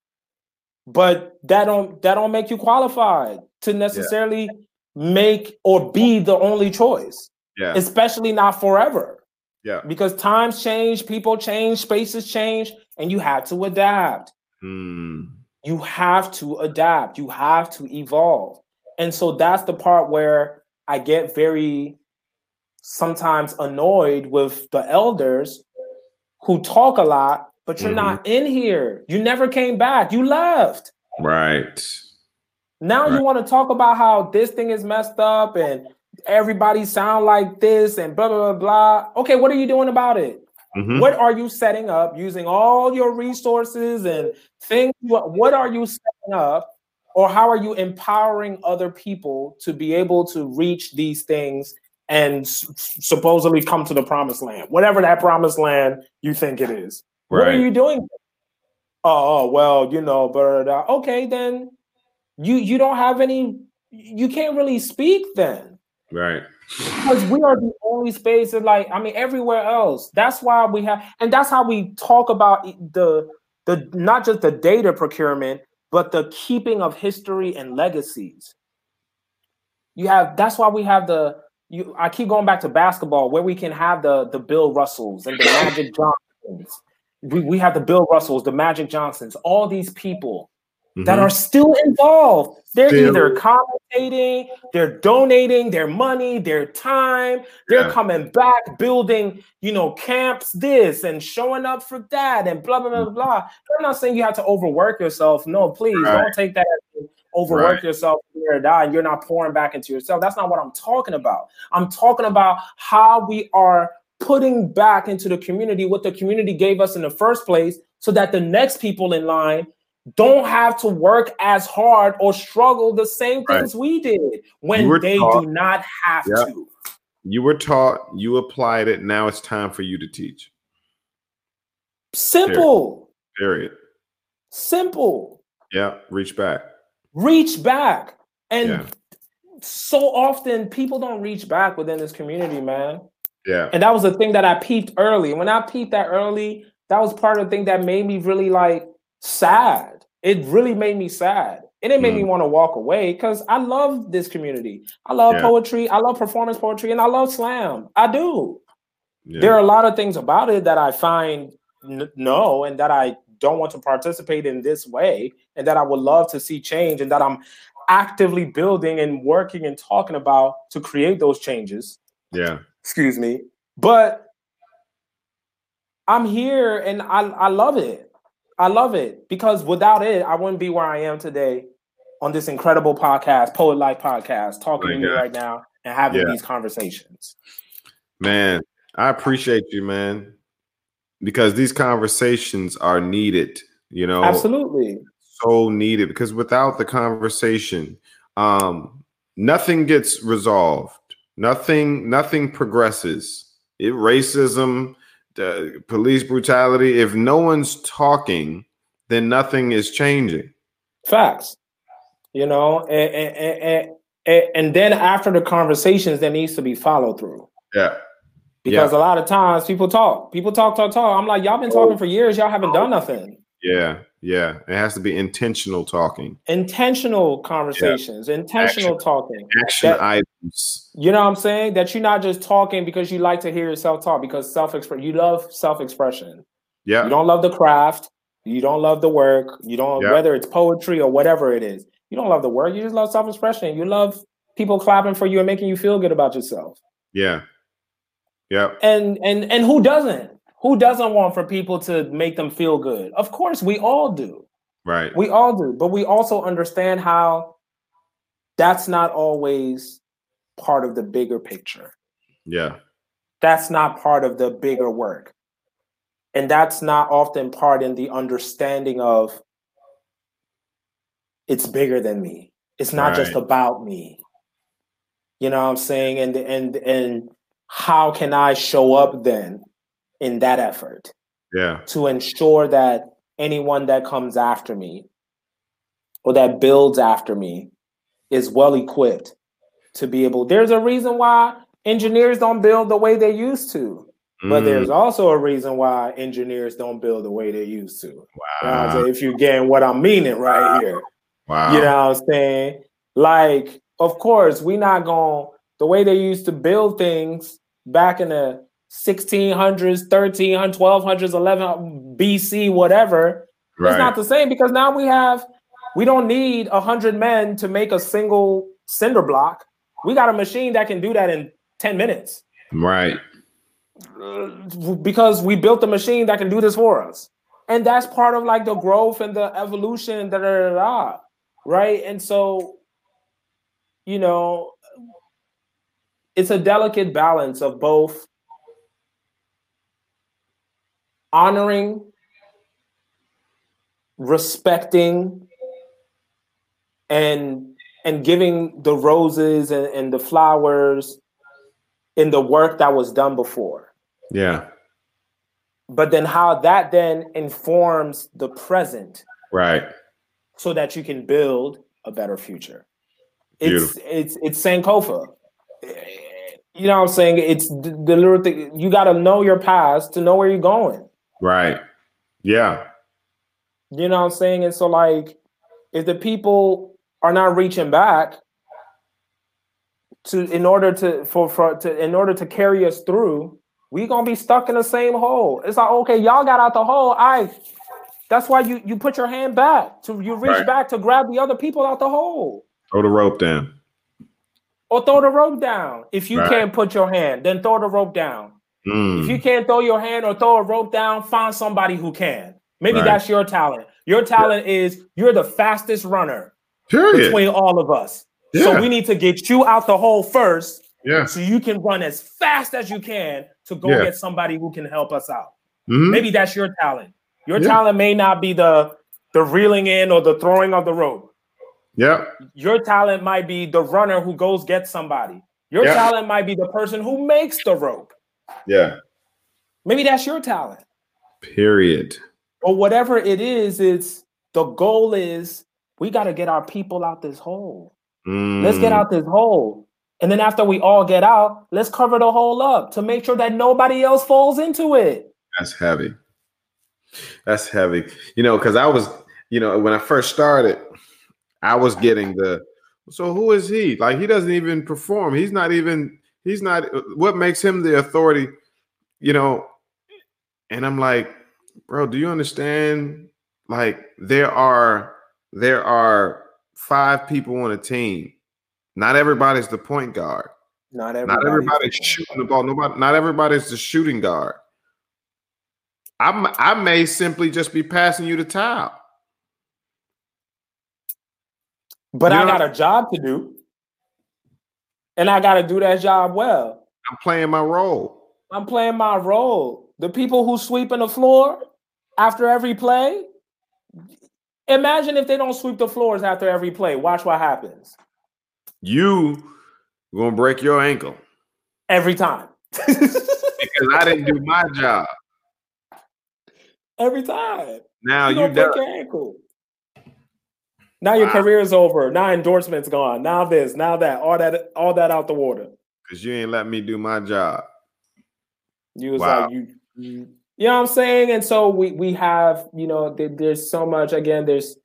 But that don't that don't make you qualified to necessarily yeah. make or be the only choice. Yeah. Especially not forever. Yeah. Because times change, people change, spaces change, and you have to adapt. Mm. You have to adapt. You have to evolve. And so that's the part where I get very sometimes annoyed with the elders who talk a lot, but you're mm-hmm. not in here. You never came back. You left. Right. Now right. you want to talk about how this thing is messed up and everybody sound like this and blah blah blah blah. Okay, what are you doing about it? Mm-hmm. What are you setting up using all your resources and things? What, what are you setting up? Or how are you empowering other people to be able to reach these things and s- supposedly come to the promised land, whatever that promised land you think it is? Right. What are you doing? Oh, oh, well, you know, but okay, then you you don't have any. You can't really speak then, right? because we are the only space that like i mean everywhere else that's why we have and that's how we talk about the the not just the data procurement but the keeping of history and legacies you have that's why we have the you i keep going back to basketball where we can have the the bill russells and the magic johnsons we, we have the bill russells the magic johnsons all these people mm-hmm. that are still involved. They're still. either commentating, they're donating their money, their time, they're yeah. coming back, building, you know, camps, this and showing up for that, and blah blah blah mm-hmm. blah. I'm not saying you have to overwork yourself. No, please right. don't take that overwork right. yourself or die and you're not pouring back into yourself. That's not what I'm talking about. I'm talking about how we are putting back into the community what the community gave us in the first place so that the next people in line don't have to work as hard or struggle the same things right. we did when they taught, do not have yep. to. You were taught, you applied it. Now it's time for you to teach. Simple. Period. Period. Simple. Yeah, reach back. Reach back. And yeah. so often people don't reach back within this community, man. Yeah. And that was the thing that I peeped early. When I peeped that early, that was part of the thing that made me really like sad. It really made me sad. And it made mm. me want to walk away because I love this community. I love yeah. poetry. I love performance poetry and I love slam. I do. Yeah. There are a lot of things about it that I find n- no and that I don't want to participate in this way and that I would love to see change and that I'm actively building and working and talking about to create those changes. Yeah. Excuse me. But I'm here and I, I love it. I love it because without it, I wouldn't be where I am today on this incredible podcast, Poet Life Podcast, talking to you right now and having yeah. these conversations. Man, I appreciate you, man, because these conversations are needed, you know. Absolutely. So needed because without the conversation, um, nothing gets resolved. Nothing, nothing progresses. It racism, police brutality. If no one's talking, then nothing is changing. Facts. You know, and, and, and, and then after the conversations, there needs to be follow through. Yeah. Because yeah. a lot of times people talk, people talk, talk, talk. I'm like, y'all been talking oh. for years, y'all haven't done nothing. Yeah, yeah. It has to be intentional talking. Intentional conversations, yeah. intentional action, talking. Action that, items. You know what I'm saying? That you're not just talking because you like to hear yourself talk, because self express you love self-expression. Yeah. You don't love the craft, you don't love the work, you don't yeah. whether it's poetry or whatever it is. You don't love the work, you just love self-expression. You love people clapping for you and making you feel good about yourself. Yeah. Yeah. And and and who doesn't? Who doesn't want for people to make them feel good? Of course, we all do. Right. We all do. But we also understand how that's not always part of the bigger picture. Yeah. That's not part of the bigger work. And that's not often part in the understanding of it's bigger than me. It's not right. just about me. You know what I'm saying? And and and how can I show up then in that effort. Yeah. To ensure that anyone that comes after me or that builds after me is well equipped to be able. There's a reason why engineers don't build the way they used to. But mm. there's also a reason why engineers don't build the way they used to. Wow. You know if you're getting what I'm meaning right here. Wow. You know what I'm saying? Like, of course, we not going the way they used to build things back in the 1600s, 1300s, 1200s, 11 BC, whatever. Right. It's not the same because now we have we don't need a hundred men to make a single cinder block. We got a machine that can do that in 10 minutes. Right. because we built a machine that can do this for us. And that's part of like the growth and the evolution, da, da, da, da, right? And so, you know, it's a delicate balance of both honoring, respecting, and and giving the roses and, and the flowers in the work that was done before. Yeah. But then how that then informs the present. Right. So that you can build a better future. It's Beautiful. it's it's Sankofa. You know what I'm saying? It's the, the little thing you gotta know your past to know where you're going. Right. Yeah. You know what I'm saying? And so like if the people are not reaching back, to in order to for, for to in order to carry us through, we gonna be stuck in the same hole. It's like okay, y'all got out the hole. I that's why you you put your hand back to you reach right. back to grab the other people out the hole. Throw the rope down. Or throw the rope down. If you right. can't put your hand, then throw the rope down. Mm. If you can't throw your hand or throw a rope down, find somebody who can. Maybe right. that's your talent. Your talent yeah. is you're the fastest runner Period. between all of us. Yeah. So we need to get you out the hole first. Yeah. So you can run as fast as you can to go yeah. get somebody who can help us out. Mm-hmm. Maybe that's your talent. Your talent may not be the the reeling in or the throwing of the rope. Yeah. Your talent might be the runner who goes get somebody. Your talent might be the person who makes the rope. Yeah. Maybe that's your talent. Period. Or whatever it is, it's the goal is we got to get our people out this hole. Mm. Let's get out this hole. And then after we all get out, let's cover the hole up to make sure that nobody else falls into it. That's heavy. That's heavy. You know, because I was, you know, when I first started, I was getting the so who is he? Like he doesn't even perform. He's not even, he's not what makes him the authority, you know. And I'm like, bro, do you understand? Like there are there are five people on a team. Not everybody's the point guard. Not, everybody not everybody's shooting the ball. Nobody, not everybody's the shooting guard. I'm, I may simply just be passing you the towel. But you I got a job to do. And I got to do that job well. I'm playing my role. I'm playing my role. The people who sweeping the floor after every play, Imagine if they don't sweep the floors after every play. Watch what happens. You gonna break your ankle every time [LAUGHS] because I didn't do my job. Every time. Now you, you break your ankle. Now your wow. career is over. Now endorsements gone. Now this. Now that. All that. All that out the water. Because you ain't let me do my job. You was wow. like you, you you know what I'm saying? And so we we have, you know, there, there's so much. Again, there's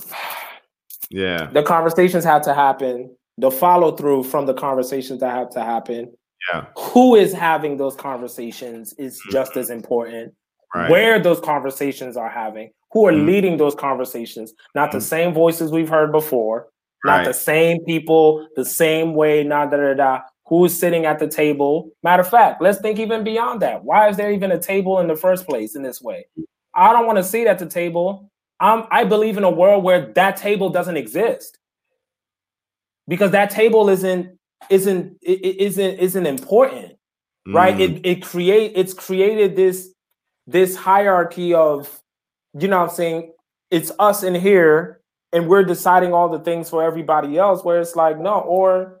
[SIGHS] yeah. The conversations have to happen. The follow through from the conversations that have to happen. Yeah. Who is having those conversations is mm-hmm. just as important. Right. Where those conversations are having, who are mm-hmm. leading those conversations, not mm-hmm. the same voices we've heard before, right. not the same people, the same way, not da da da who's sitting at the table. Matter of fact, let's think even beyond that. Why is there even a table in the first place in this way? I don't want to sit at the table. I'm, I believe in a world where that table doesn't exist because that table isn't isn't isn't isn't important, mm. right? It it create it's created this this hierarchy of you know what I'm saying it's us in here and we're deciding all the things for everybody else where it's like no or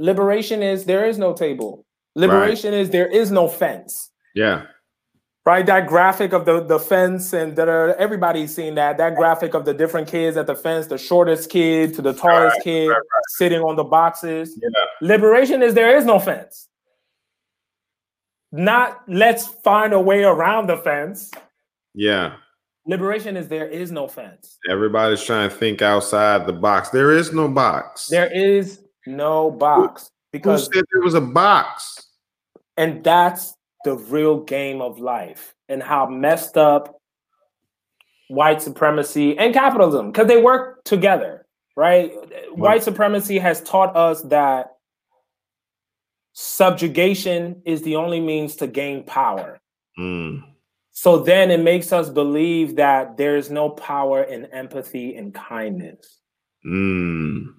Liberation is there is no table. Liberation right. is there is no fence. Yeah. right? That graphic of the, the fence and that are everybody's seen that. That graphic of the different kids at the fence, the shortest kid to the tallest right, kid right, sitting on the boxes. Yeah. Liberation is there is no fence. Not let's find a way around the fence. Yeah. Liberation is there is no fence. Everybody's trying to think outside the box. There is no box. There is no box because Who said there was a box. And that's the real game of life and how messed up white supremacy and capitalism because they work together, right? White supremacy has taught us that subjugation is the only means to gain power. Mm. So then it makes us believe that there is no power in empathy and kindness. Mm.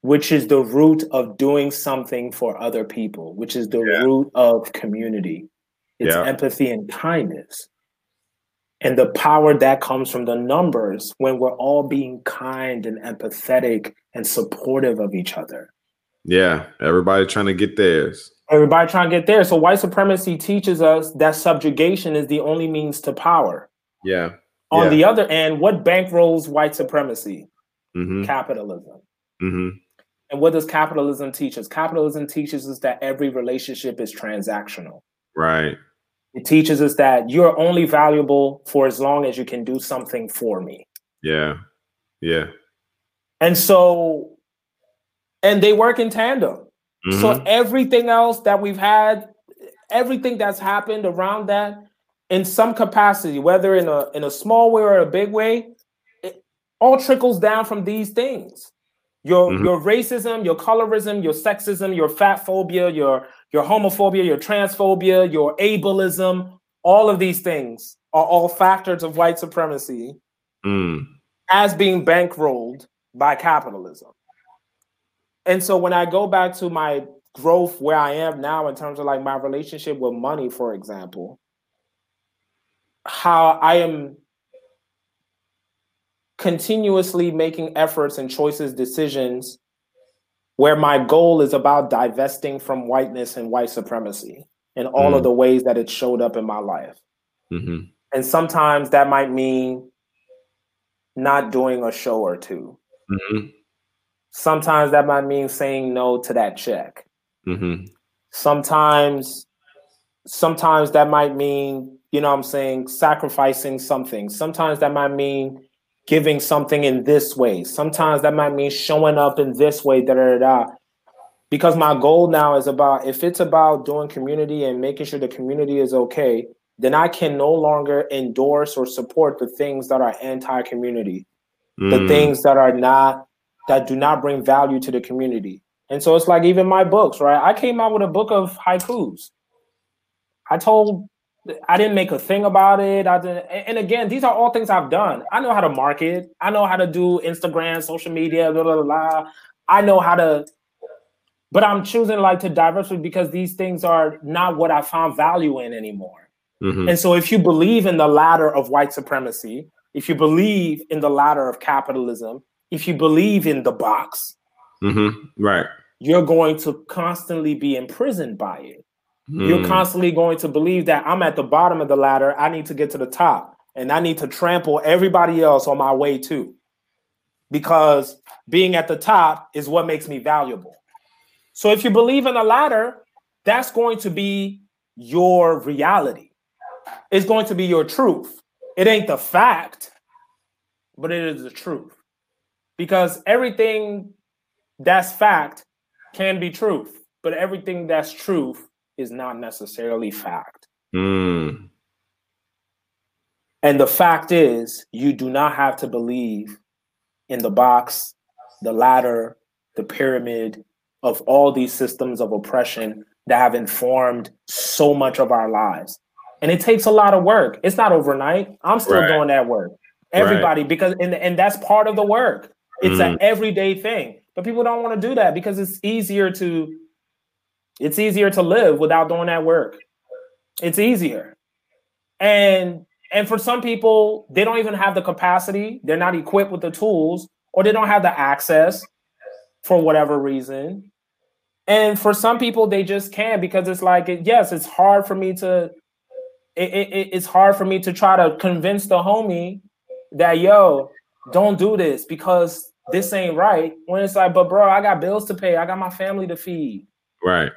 Which is the root of doing something for other people, which is the yeah. root of community. It's yeah. empathy and kindness. And the power that comes from the numbers when we're all being kind and empathetic and supportive of each other. Yeah, everybody trying to get theirs. Everybody trying to get there. So white supremacy teaches us that subjugation is the only means to power. Yeah. On yeah. the other end, what bankrolls white supremacy? Mm-hmm. Capitalism. Mm-hmm. And what does capitalism teach us? Capitalism teaches us that every relationship is transactional. Right. It teaches us that you're only valuable for as long as you can do something for me. Yeah. Yeah. And so and they work in tandem. Mm-hmm. So everything else that we've had, everything that's happened around that, in some capacity, whether in a in a small way or a big way, it all trickles down from these things. Your mm-hmm. your racism, your colorism, your sexism, your fat phobia, your your homophobia, your transphobia, your ableism, all of these things are all factors of white supremacy mm. as being bankrolled by capitalism. And so when I go back to my growth where I am now in terms of like my relationship with money, for example, how I am continuously making efforts and choices, decisions where my goal is about divesting from whiteness and white supremacy in all mm. of the ways that it showed up in my life. Mm-hmm. And sometimes that might mean not doing a show or 2 mm-hmm. Sometimes that might mean saying no to that check. Mm-hmm. Sometimes, sometimes that might mean, you know I'm saying, sacrificing something. Sometimes that might mean giving something in this way. Sometimes that might mean showing up in this way, da da da. Because my goal now is about if it's about doing community and making sure the community is okay, then I can no longer endorse or support the things that are anti-community, mm. the things that are not that do not bring value to the community. And so it's like even my books, right? I came out with a book of haikus. I told I didn't make a thing about it. I didn't, and again, these are all things I've done. I know how to market. I know how to do Instagram, social media, blah blah blah. I know how to, but I'm choosing like to diversify because these things are not what I found value in anymore. Mm-hmm. And so, if you believe in the ladder of white supremacy, if you believe in the ladder of capitalism, if you believe in the box, mm-hmm. right, you're going to constantly be imprisoned by it. Mm. You're constantly going to believe that I'm at the bottom of the ladder. I need to get to the top, and I need to trample everybody else on my way too, because being at the top is what makes me valuable. So if you believe in a ladder, that's going to be your reality. It's going to be your truth. It ain't the fact, but it is the truth because everything that's fact can be truth, but everything that's truth is not necessarily fact. Mm. And the fact is, you do not have to believe in the box, the ladder, the pyramid of all these systems of oppression that have informed so much of our lives. And it takes a lot of work. It's not overnight. I'm still right. doing that work. Everybody, right. because and, and that's part of the work. It's mm. an everyday thing. But people don't want to do that because it's easier to it's easier to live without doing that work. It's easier. And and for some people, they don't even have the capacity, they're not equipped with the tools, or they don't have the access for whatever reason. And for some people, they just can't because it's like, yes, it's hard for me to it, it, it's hard for me to try to convince the homie that yo, don't do this because this ain't right. When it's like, but bro, I got bills to pay. I got my family to feed. Right.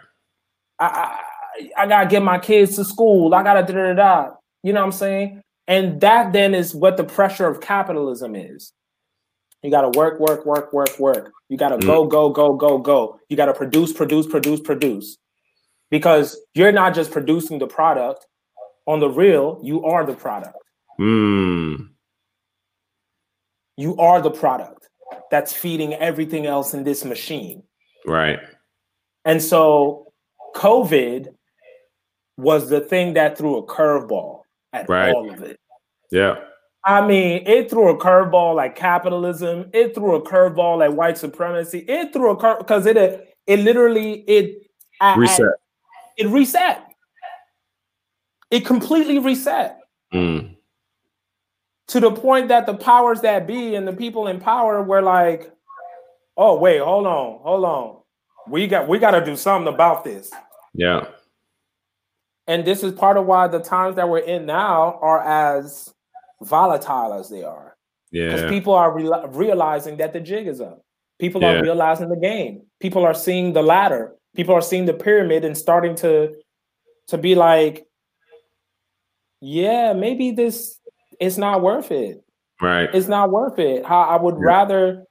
I I, I gotta get my kids to school. I gotta da da da. You know what I'm saying? And that then is what the pressure of capitalism is. You gotta work, work, work, work, work. You gotta mm. go, go, go, go, go. You gotta produce, produce, produce, produce. Because you're not just producing the product. On the real, you are the product. Mm. You are the product that's feeding everything else in this machine. Right. And so COVID was the thing that threw a curveball at right. all of it. Yeah. I mean, it threw a curveball like capitalism. It threw a curveball like white supremacy. It threw a curve because it it literally it reset. At, it reset. It completely reset. Mm to the point that the powers that be and the people in power were like, "Oh wait, hold on, hold on, we got we got to do something about this." Yeah. And this is part of why the times that we're in now are as volatile as they are. Yeah. Because people are re- realizing that the jig is up. People yeah. are realizing the game. People are seeing the ladder. People are seeing the pyramid and starting to to be like, yeah, maybe this it's not worth it. Right. It's not worth it. How I would yeah. rather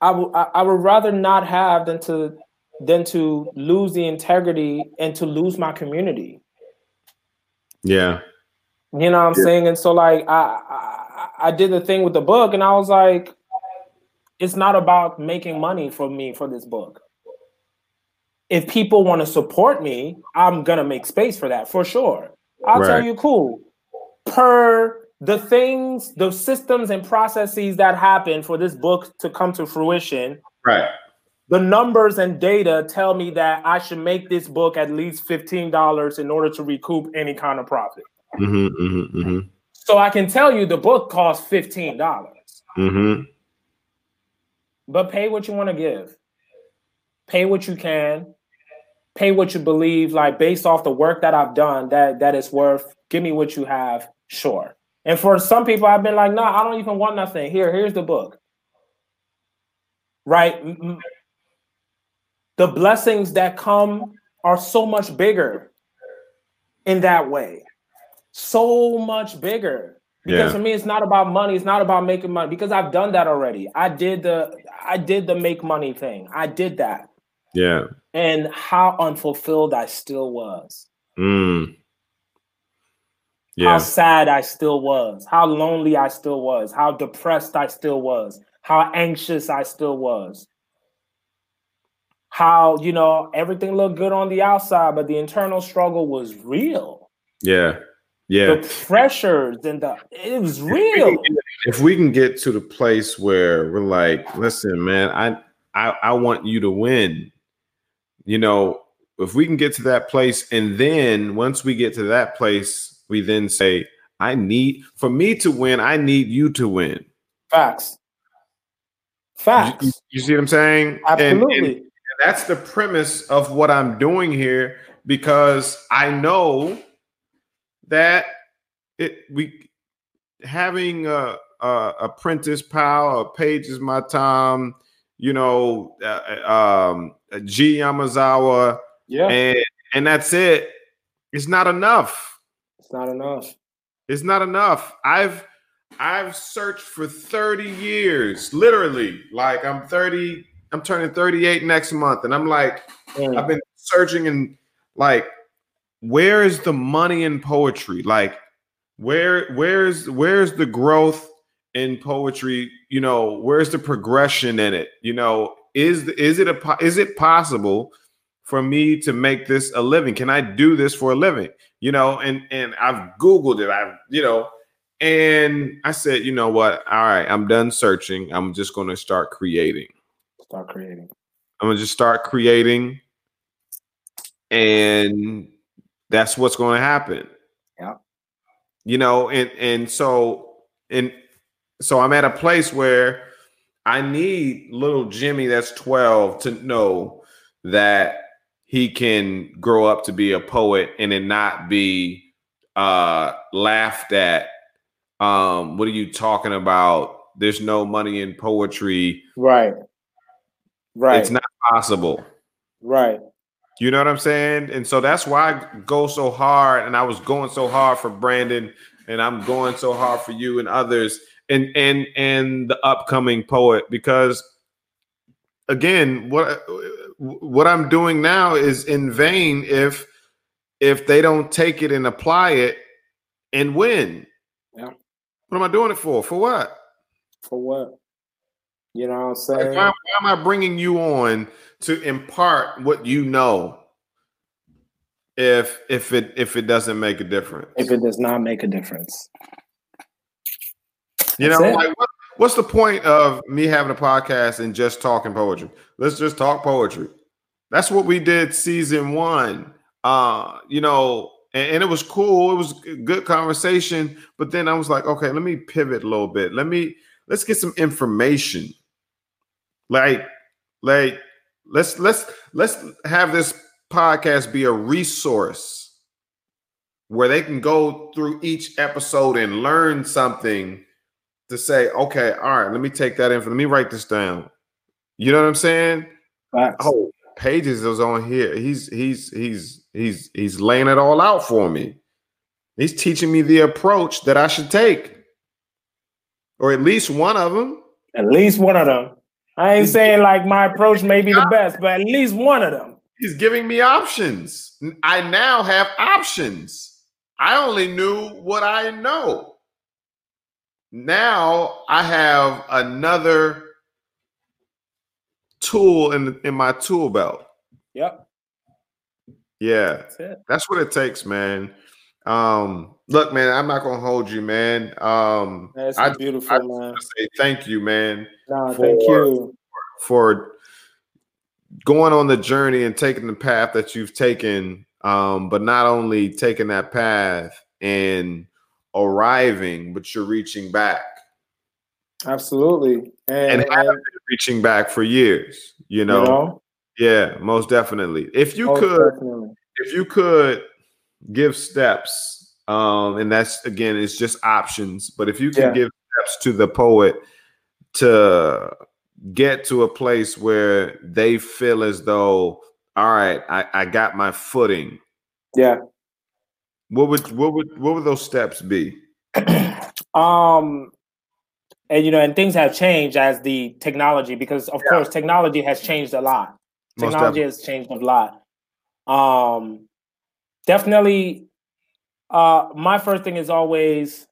I would I would rather not have than to than to lose the integrity and to lose my community. Yeah. You know what I'm yeah. saying? And so like I, I I did the thing with the book and I was like it's not about making money for me for this book. If people want to support me, I'm gonna make space for that for sure. I'll right. tell you, cool per the things, the systems and processes that happen for this book to come to fruition. Right. The numbers and data tell me that I should make this book at least $15 in order to recoup any kind of profit. Mm-hmm, mm-hmm, mm-hmm. So I can tell you the book costs $15. Mm-hmm. But pay what you want to give. Pay what you can. Pay what you believe, like based off the work that I've done, that that is worth. Give me what you have Sure. And for some people, I've been like, nah, I don't even want nothing. Here, here's the book. Right? The blessings that come are so much bigger in that way. So much bigger. Because yeah. for me, it's not about money. It's not about making money. Because I've done that already. I did the I did the make money thing. I did that. Yeah. And how unfulfilled I still was. Mm yeah. how sad I still was, how lonely I still was, how depressed I still was, how anxious I still was. How, you know, everything looked good on the outside, but the internal struggle was real. Yeah. Yeah. The pressures and the it was real. If we can get to the place where we're like, listen, man, I I, I want you to win. You know, if we can get to that place, and then once we get to that place, we then say, I need for me to win, I need you to win. Facts. Facts. You, you see what I'm saying? Absolutely. And, and that's the premise of what I'm doing here because I know that it we having a, a apprentice pal, a Pages Matam, you know, uh, uh um, G Yamazawa, yeah, and and that's it. It's not enough It's not enough. It's not enough. I've I've searched for 30 years, literally. Like I'm 30, I'm turning 38 next month, and I'm like, mm. I've been searching and like, where is the money in poetry? Like, where where's where's the growth in poetry? You know, where's the progression in it? You know, is is it a is it possible for me to make this a living? Can I do this for a living? you know, and and I've Googled it. I've, you know, and I said, you know what? All right, I'm done searching. I'm just gonna start creating. Start creating. I'm gonna just start creating. And that's what's gonna happen. Yeah. You know, and and so and so I'm at a place where I need little Jimmy that's 12 to know that he can grow up to be a poet and it not be uh, laughed at. Um, what are you talking about? There's no money in poetry. Right. Right. It's not possible. Right. You know what I'm saying? And so that's why I go so hard, and I was going so hard for Brandon, and I'm going so hard for you and others, and and and the upcoming poet because again, what what I'm doing now is in vain if if they don't take it and apply it and win. Yeah. What am I doing it for? For what? For what? You know what I'm saying? Like, why, why am I bringing you on to impart what you know? If if it if it doesn't make a difference, if it does not make a difference, you That's know, like what, what's the point of me having a podcast and just talking poetry? Let's just talk poetry. That's what we did season one. Uh, you know, and, and, it was cool. It was good conversation. But then I was like, okay, let me pivot a little bit. Let me let's get some information. Like, like let's let's let's have this podcast be a resource where they can go through each episode and learn something to say, okay, all right, let me take that in. For let me write this down. You know what I'm saying? Right. Oh, pages is on here. He's he's he's he's he's laying it all out for me. He's teaching me the approach that I should take, or at least one of them. At least one of them. I ain't saying like my approach may be the best, but at least one of them. He's giving me options. I now have options. I only knew what I know. Now I have another tool in in my tool belt. Yep. Yeah. That's, That's what it takes, man. Um, look, man, I'm not gonna hold you, man. Um That's I, beautiful, I, man. I say thank you, man. No, for, thank you for going on the journey and taking the path that you've taken, um, but not only taking that path and arriving, but you're reaching back. Absolutely. And, and, and reaching back for years, you know? you know? Yeah, most definitely. If you most could definitely. if you could give steps, um, and that's again, it's just options, but if you can yeah. give steps to the poet to get to a place where they feel as though, all right, I, I got my footing. Yeah. What would what would what would those steps be? [CLEARS THROAT] um and you know, and things have changed as the technology because of yeah. course technology has changed a lot. Most technology definitely. has changed a lot. Um definitely uh my first thing is always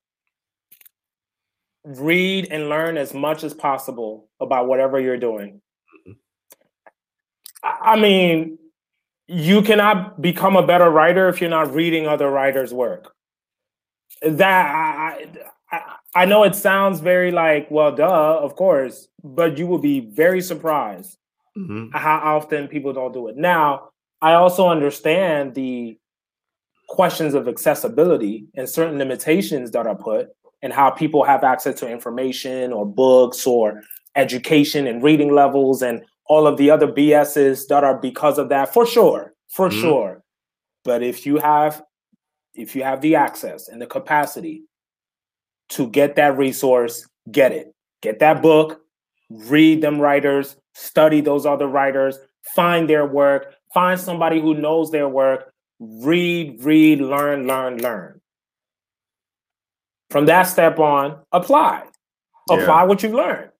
read and learn as much as possible about whatever you're doing. Mm-hmm. I mean, you cannot become a better writer if you're not reading other writers' work. That I, I, I know it sounds very like, well, duh, of course, but you will be very surprised mm-hmm. how often people don't do it. Now, I also understand the questions of accessibility and certain limitations that are put and how people have access to information or books or education and reading levels and all of the other BSs that are because of that for sure, for mm-hmm. sure. But if you have if you have the access and the capacity to get that resource, get it. Get that book, read them writers, study those other writers, find their work, find somebody who knows their work, read, read, learn, learn, learn. From that step on, apply. Apply yeah. what you learned.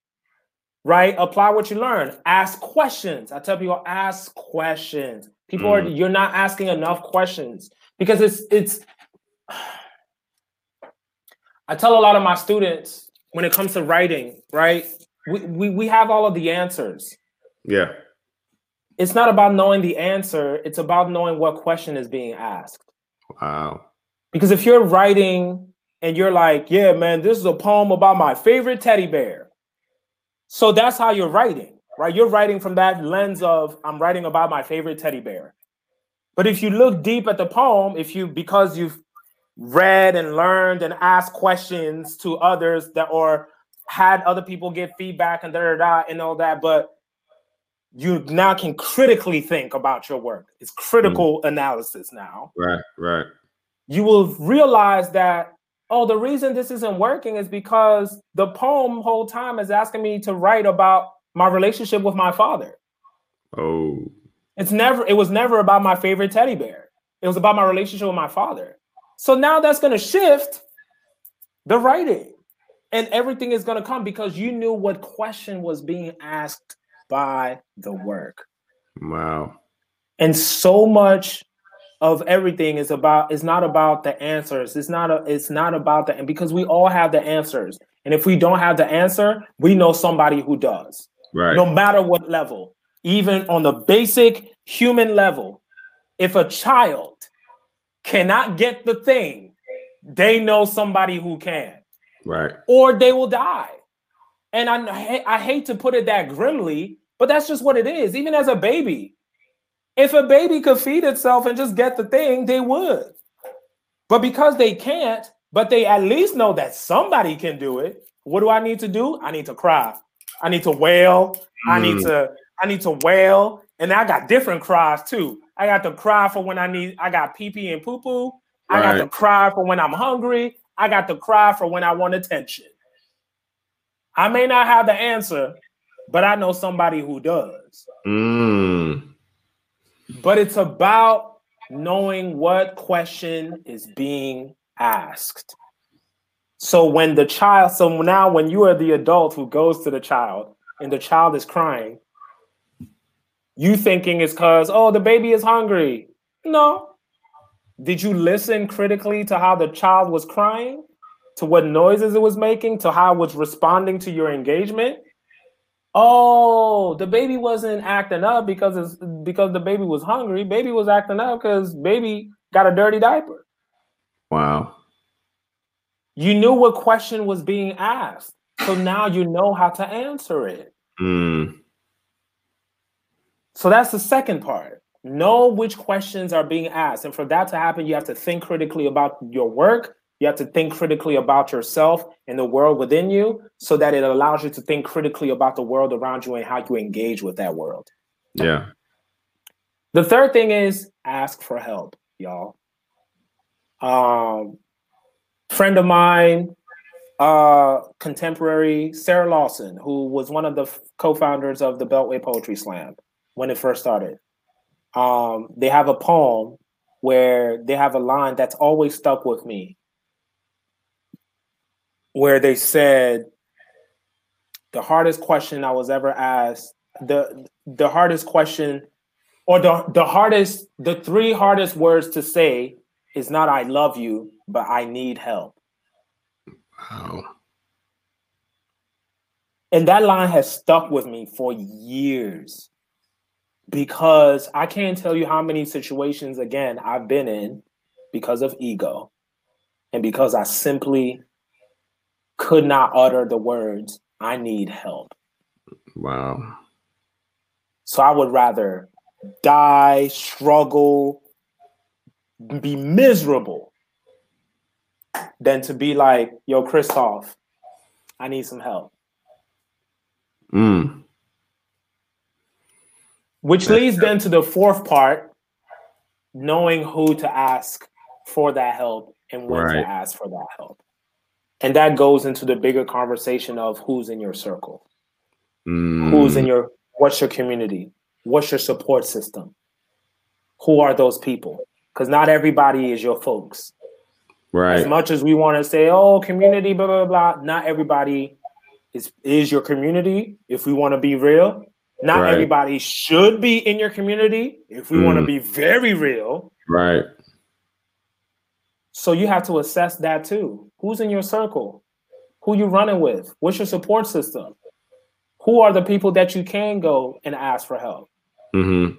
Right? Apply what you learn. Ask questions. I tell people ask questions. People mm. are you're not asking enough questions because it's it's I tell a lot of my students when it comes to writing, right? We, we, we have all of the answers. Yeah. It's not about knowing the answer, it's about knowing what question is being asked. Wow. Because if you're writing and you're like, yeah, man, this is a poem about my favorite teddy bear. So that's how you're writing, right? You're writing from that lens of, I'm writing about my favorite teddy bear. But if you look deep at the poem, if you, because you've read and learned and asked questions to others that or had other people give feedback and da da da and all that, but you now can critically think about your work. It's critical mm. analysis now. Right, right. you will realize that oh, the reason this isn't working is because the poem whole time is asking me to write about my relationship with my father. Oh. It's never it was never about my favorite teddy bear. It was about my relationship with my father. So now that's going to shift the writing. And everything is going to come because you knew what question was being asked by the work. Wow. And so much of everything is about is not about the answers. It's not a, it's not about the and because we all have the answers. And if we don't have the answer, we know somebody who does. Right. No matter what level, even on the basic human level, if a child cannot get the thing, they know somebody who can. Right. Or they will die. And I I hate to put it that grimly, but that's just what it is. Even as a baby, if a baby could feed itself and just get the thing, they would. But because they can't, but they at least know that somebody can do it. What do I need to do? I need to cry. I need to wail. Mm. I need hmm. to I need to wail. And I got different cries too. I got to cry for when I need I got pee pee and poo poo. I got to cry for when I'm hungry. I got to cry for when I want attention. I may not have the answer, but I know somebody who does. Mm. But it's about knowing what question is being asked. So when the child, so now when you are the adult who goes to the child and the child is crying, you thinking it's because, oh, the baby is hungry. No. Did you listen critically to how the child was crying, to what noises it was making, to how it was responding to your engagement? Oh, the baby wasn't acting up because it's because the baby was hungry. Baby was acting up because baby got a dirty diaper. Wow. You knew what question was being asked. So now you know how to answer it. Mm. So that's the second part. Know which questions are being asked. And for that to happen, you have to think critically about your work you have to think critically about yourself and the world within you so that it allows you to think critically about the world around you and how you engage with that world. Yeah. The third thing is ask for help, y'all. Um, friend of mine, uh, contemporary Sarah Lawson, who was one of the f- co-founders of the Beltway Poetry Slam when it first started. Um, they have a poem where they have a line that's always stuck with me where they said the hardest question I was ever asked, the the hardest question or the the hardest the three hardest words to say is not I love you, but I need help. Wow. And that line has stuck with me for years because I can't tell you how many situations again I've been in because of ego and because I simply could not utter the words, I need help. Wow. So I would rather die, struggle, be miserable than to be like, yo, Christoph, I need some help. Mm. Which leads then to the fourth part, knowing who to ask for that help and when right. to ask for that help. And that goes into the bigger conversation of who's in your circle, mm. who's in your, what's your community, what's your support system, who are those people? Because not everybody is your folks. Right. As much as we want to say, oh, community, blah, blah, blah, not everybody is, is your community, if we want to be real. Not right. everybody should be in your community, if we mm. want to be very real. Right. So you have to assess that too. Who's in your circle? Who you running with? What's your support system? Who are the people that you can go and ask for help? Mm-hmm.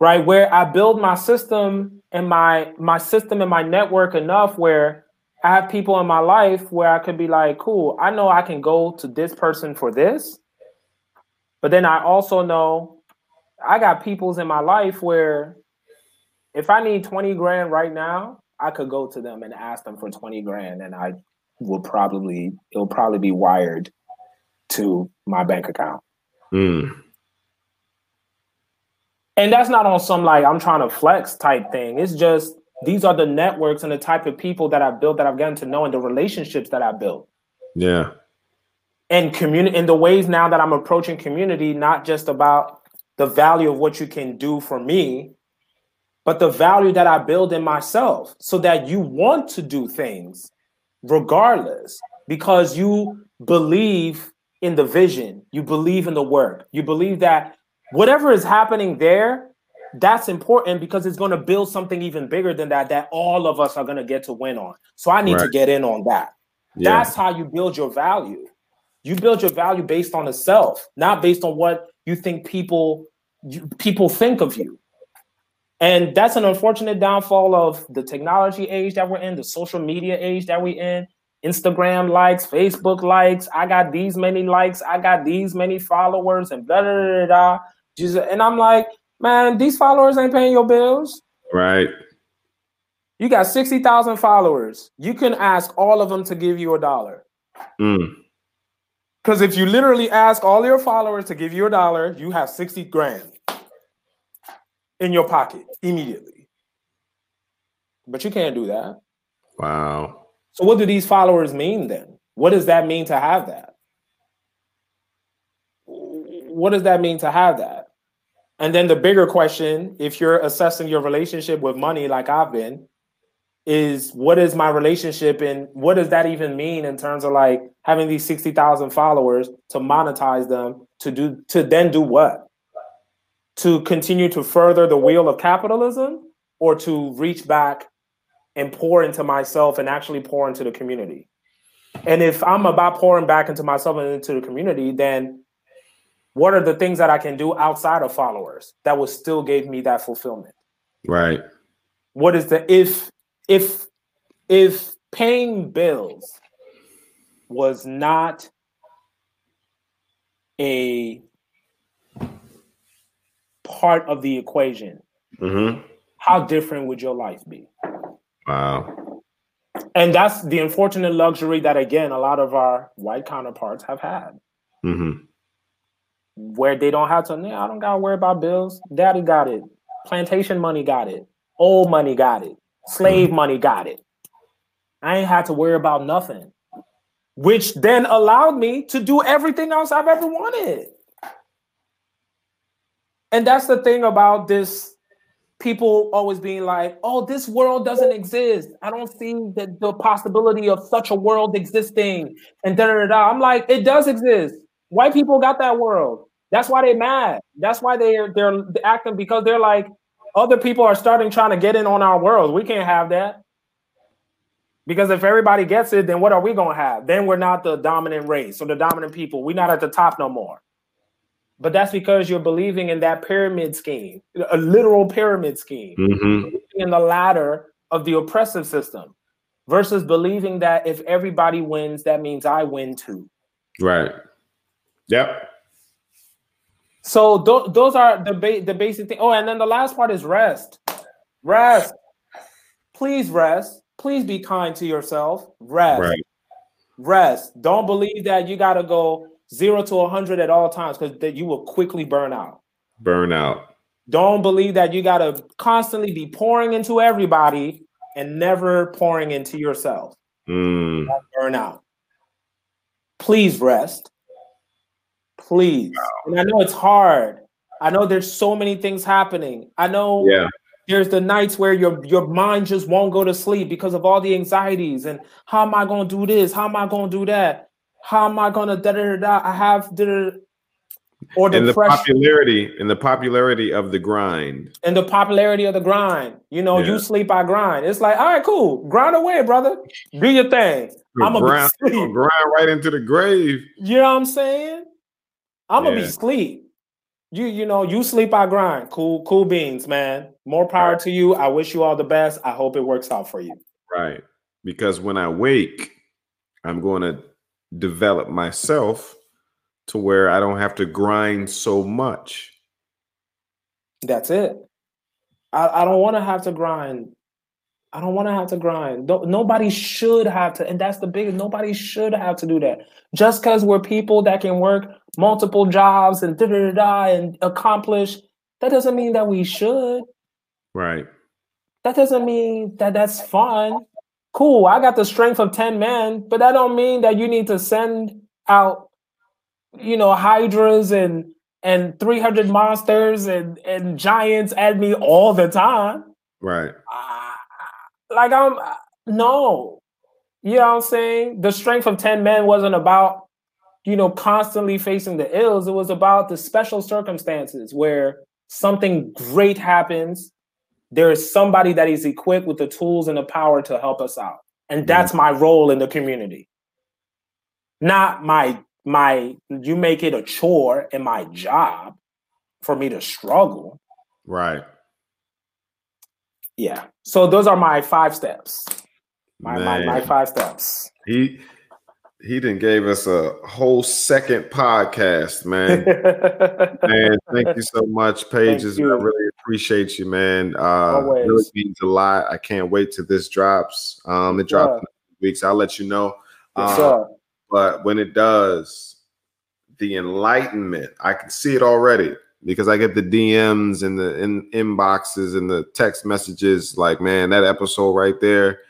Right where I build my system and my my system and my network enough where I have people in my life where I could be like, cool, I know I can go to this person for this. But then I also know I got people's in my life where if I need 20 grand right now, I could go to them and ask them for 20 grand and I will probably it'll probably be wired to my bank account. Mm. And that's not on some like I'm trying to flex type thing. It's just These are the networks and the type of people that I've built that I've gotten to know and the relationships that I've built. Yeah. And community in the ways now that I'm approaching community, not just about the value of what you can do for me, but the value that I build in myself so that you want to do things regardless because you believe in the vision, you believe in the work, you believe that whatever is happening there, that's important because it's going to build something even bigger than that that all of us are going to get to win on. So I need right. to get in on that. Yeah. That's how you build your value. You build your value based on the self, not based on what you think people you, people think of you. And that's an unfortunate downfall of the technology age that we're in, the social media age that we're in. Instagram likes, Facebook likes. I got these many likes. I got these many followers, and blah blah blah. blah. And I'm like, man, these followers ain't paying your bills. Right. You got sixty thousand followers. You can ask all of them to give you a dollar. Mm. Because if you literally ask all your followers to give you a dollar, you have 60 grand in your pocket immediately. But you can't do that. Wow. So, what do these followers mean then? What does that mean to have that? What does that mean to have that? And then the bigger question if you're assessing your relationship with money, like I've been, is what is my relationship and what does that even mean in terms of like having these 60,000 followers to monetize them to do to then do what? To continue to further the wheel of capitalism or to reach back and pour into myself and actually pour into the community. And if I'm about pouring back into myself and into the community, then what are the things that I can do outside of followers that will still give me that fulfillment? Right. What is the if if if paying bills was not a part of the equation, mm-hmm. how different would your life be? Wow. And that's the unfortunate luxury that, again, a lot of our white counterparts have had. Mm-hmm. Where they don't have to, I don't got to worry about bills. Daddy got it. Plantation money got it. Old money got it. Slave mm-hmm. money got it. I ain't had to worry about nothing, which then allowed me to do everything else I've ever wanted. And that's the thing about this people always being like, oh, this world doesn't exist. I don't see the, the possibility of such a world existing. And da da da. I'm like, it does exist. White people got that world. That's why they're mad. That's why they're they're acting because they're like, other people are starting trying to get in on our world. We can't have that. Because if everybody gets it, then what are we gonna have? Then we're not the dominant race or the dominant people. We're not at the top no more. But that's because you're believing in that pyramid scheme, a literal pyramid scheme, mm-hmm. in the ladder of the oppressive system, versus believing that if everybody wins, that means I win too. Right. Yep. So th- those are the ba- the basic thing. Oh, and then the last part is rest. Rest. Please rest. Please be kind to yourself. Rest. Right. Rest. Don't believe that you got to go zero to 100 at all times because that you will quickly burn out. Burn out. Don't believe that you got to constantly be pouring into everybody and never pouring into yourself. Mm. Burn out. Please rest please. Wow. And I know it's hard. I know there's so many things happening. I know yeah. there's the nights where your your mind just won't go to sleep because of all the anxieties and how am I going to do this? How am I going to do that? How am I going to da da da? I have da or the, and the popularity and the popularity of the grind and the popularity of the grind. You know, yeah. you sleep, I grind. It's like, all right, cool, grind away, brother. Do your thing. I'm gonna grind right into the grave. You know what I'm saying? I'm gonna be sleep. You you know you sleep I grind. Cool cool beans, man. More power right. to you. I wish you all the best. I hope it works out for you. Right, because when I wake, I'm going to develop myself to where I don't have to grind so much. That's it. I, I don't want to have to grind I don't want to have to grind. Don't, nobody should have to, and that's the biggest. Nobody should have to do that. Just because we're people that can work multiple jobs and da da da and accomplish, that doesn't mean that we should. Right. that doesn't mean that that's fun. Cool, I got the strength of 10 men, but that don't mean that you need to send out, you know, hydras and and 300 monsters and and giants at me all the time. Right. Uh, like I'm no. You know what I'm saying? The strength of 10 men wasn't about, you know, constantly facing the ills. It was about the special circumstances where something great happens. There is somebody that is equipped with the tools and the power to help us out. And that's mm-hmm. my role in the community. Not my my you make it a chore in my job for me to struggle. Right. Yeah. So those are my five steps. My, my, my five steps. He he didn't gave us a whole second podcast, man. [LAUGHS] man, thank you so much, [LAUGHS] Pages. I really appreciate you, man. Uh Always. really means a lot. I can't wait till this drops. Um it drops yeah. weeks. I'll let you know. Yes, um, but when it does, the enlightenment, I can see it already because I get the DMs and the in, inboxes and the text messages like, man, that episode right there.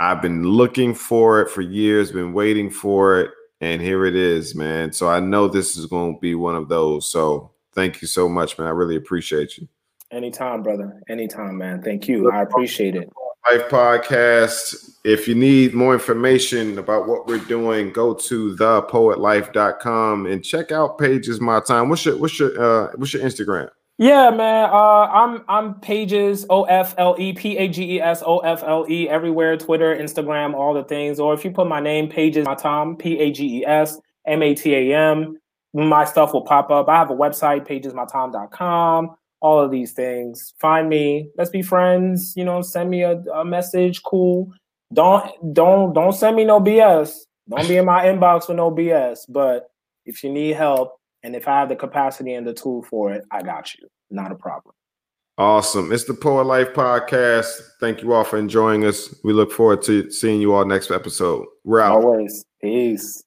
I've been looking for it for years, been waiting for it, and here it is, man. So I know this is going to be one of those. So thank you so much, man. I really appreciate you. Anytime, brother. Anytime, man. Thank you. I appreciate it. Life podcast. If you need more information about what we're doing, go to thepoetlife.com and check out Pages Matam. What's your what's your uh what's your Instagram? Yeah, man. Uh I'm I'm pages O F L E P A G E S O F L E everywhere, Twitter, Instagram, all the things. Or if you put my name, Pages Matam, P A G E S M A T A M, my stuff will pop up. I have a website, pagesmatam.com all of these things. Find me. Let's be friends. You know, send me a, a message. Cool. Don't don't don't send me no BS. Don't be in my inbox with no BS. But if you need help and if I have the capacity and the tool for it, I got you. Not a problem. Awesome. It's the Poet Life Podcast. Thank you all for enjoying us. We look forward to seeing you all next episode. We're out. Always. Peace.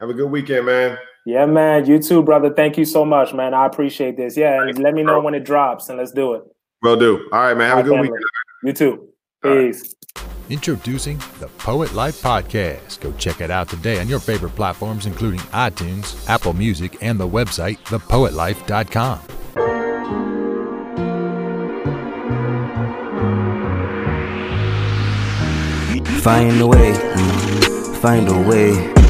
Have a good weekend, man. Yeah, man. You too, brother. Thank you so much, man. I appreciate this. Yeah, and let me know when it drops and let's do it. Will do. All right, man. Have a good family. weekend. You too. Peace. Introducing the Poet Life Podcast. Go check it out today on your favorite platforms, including iTunes, Apple Music, and the website, thepoetlife.com. Find a way, find a way.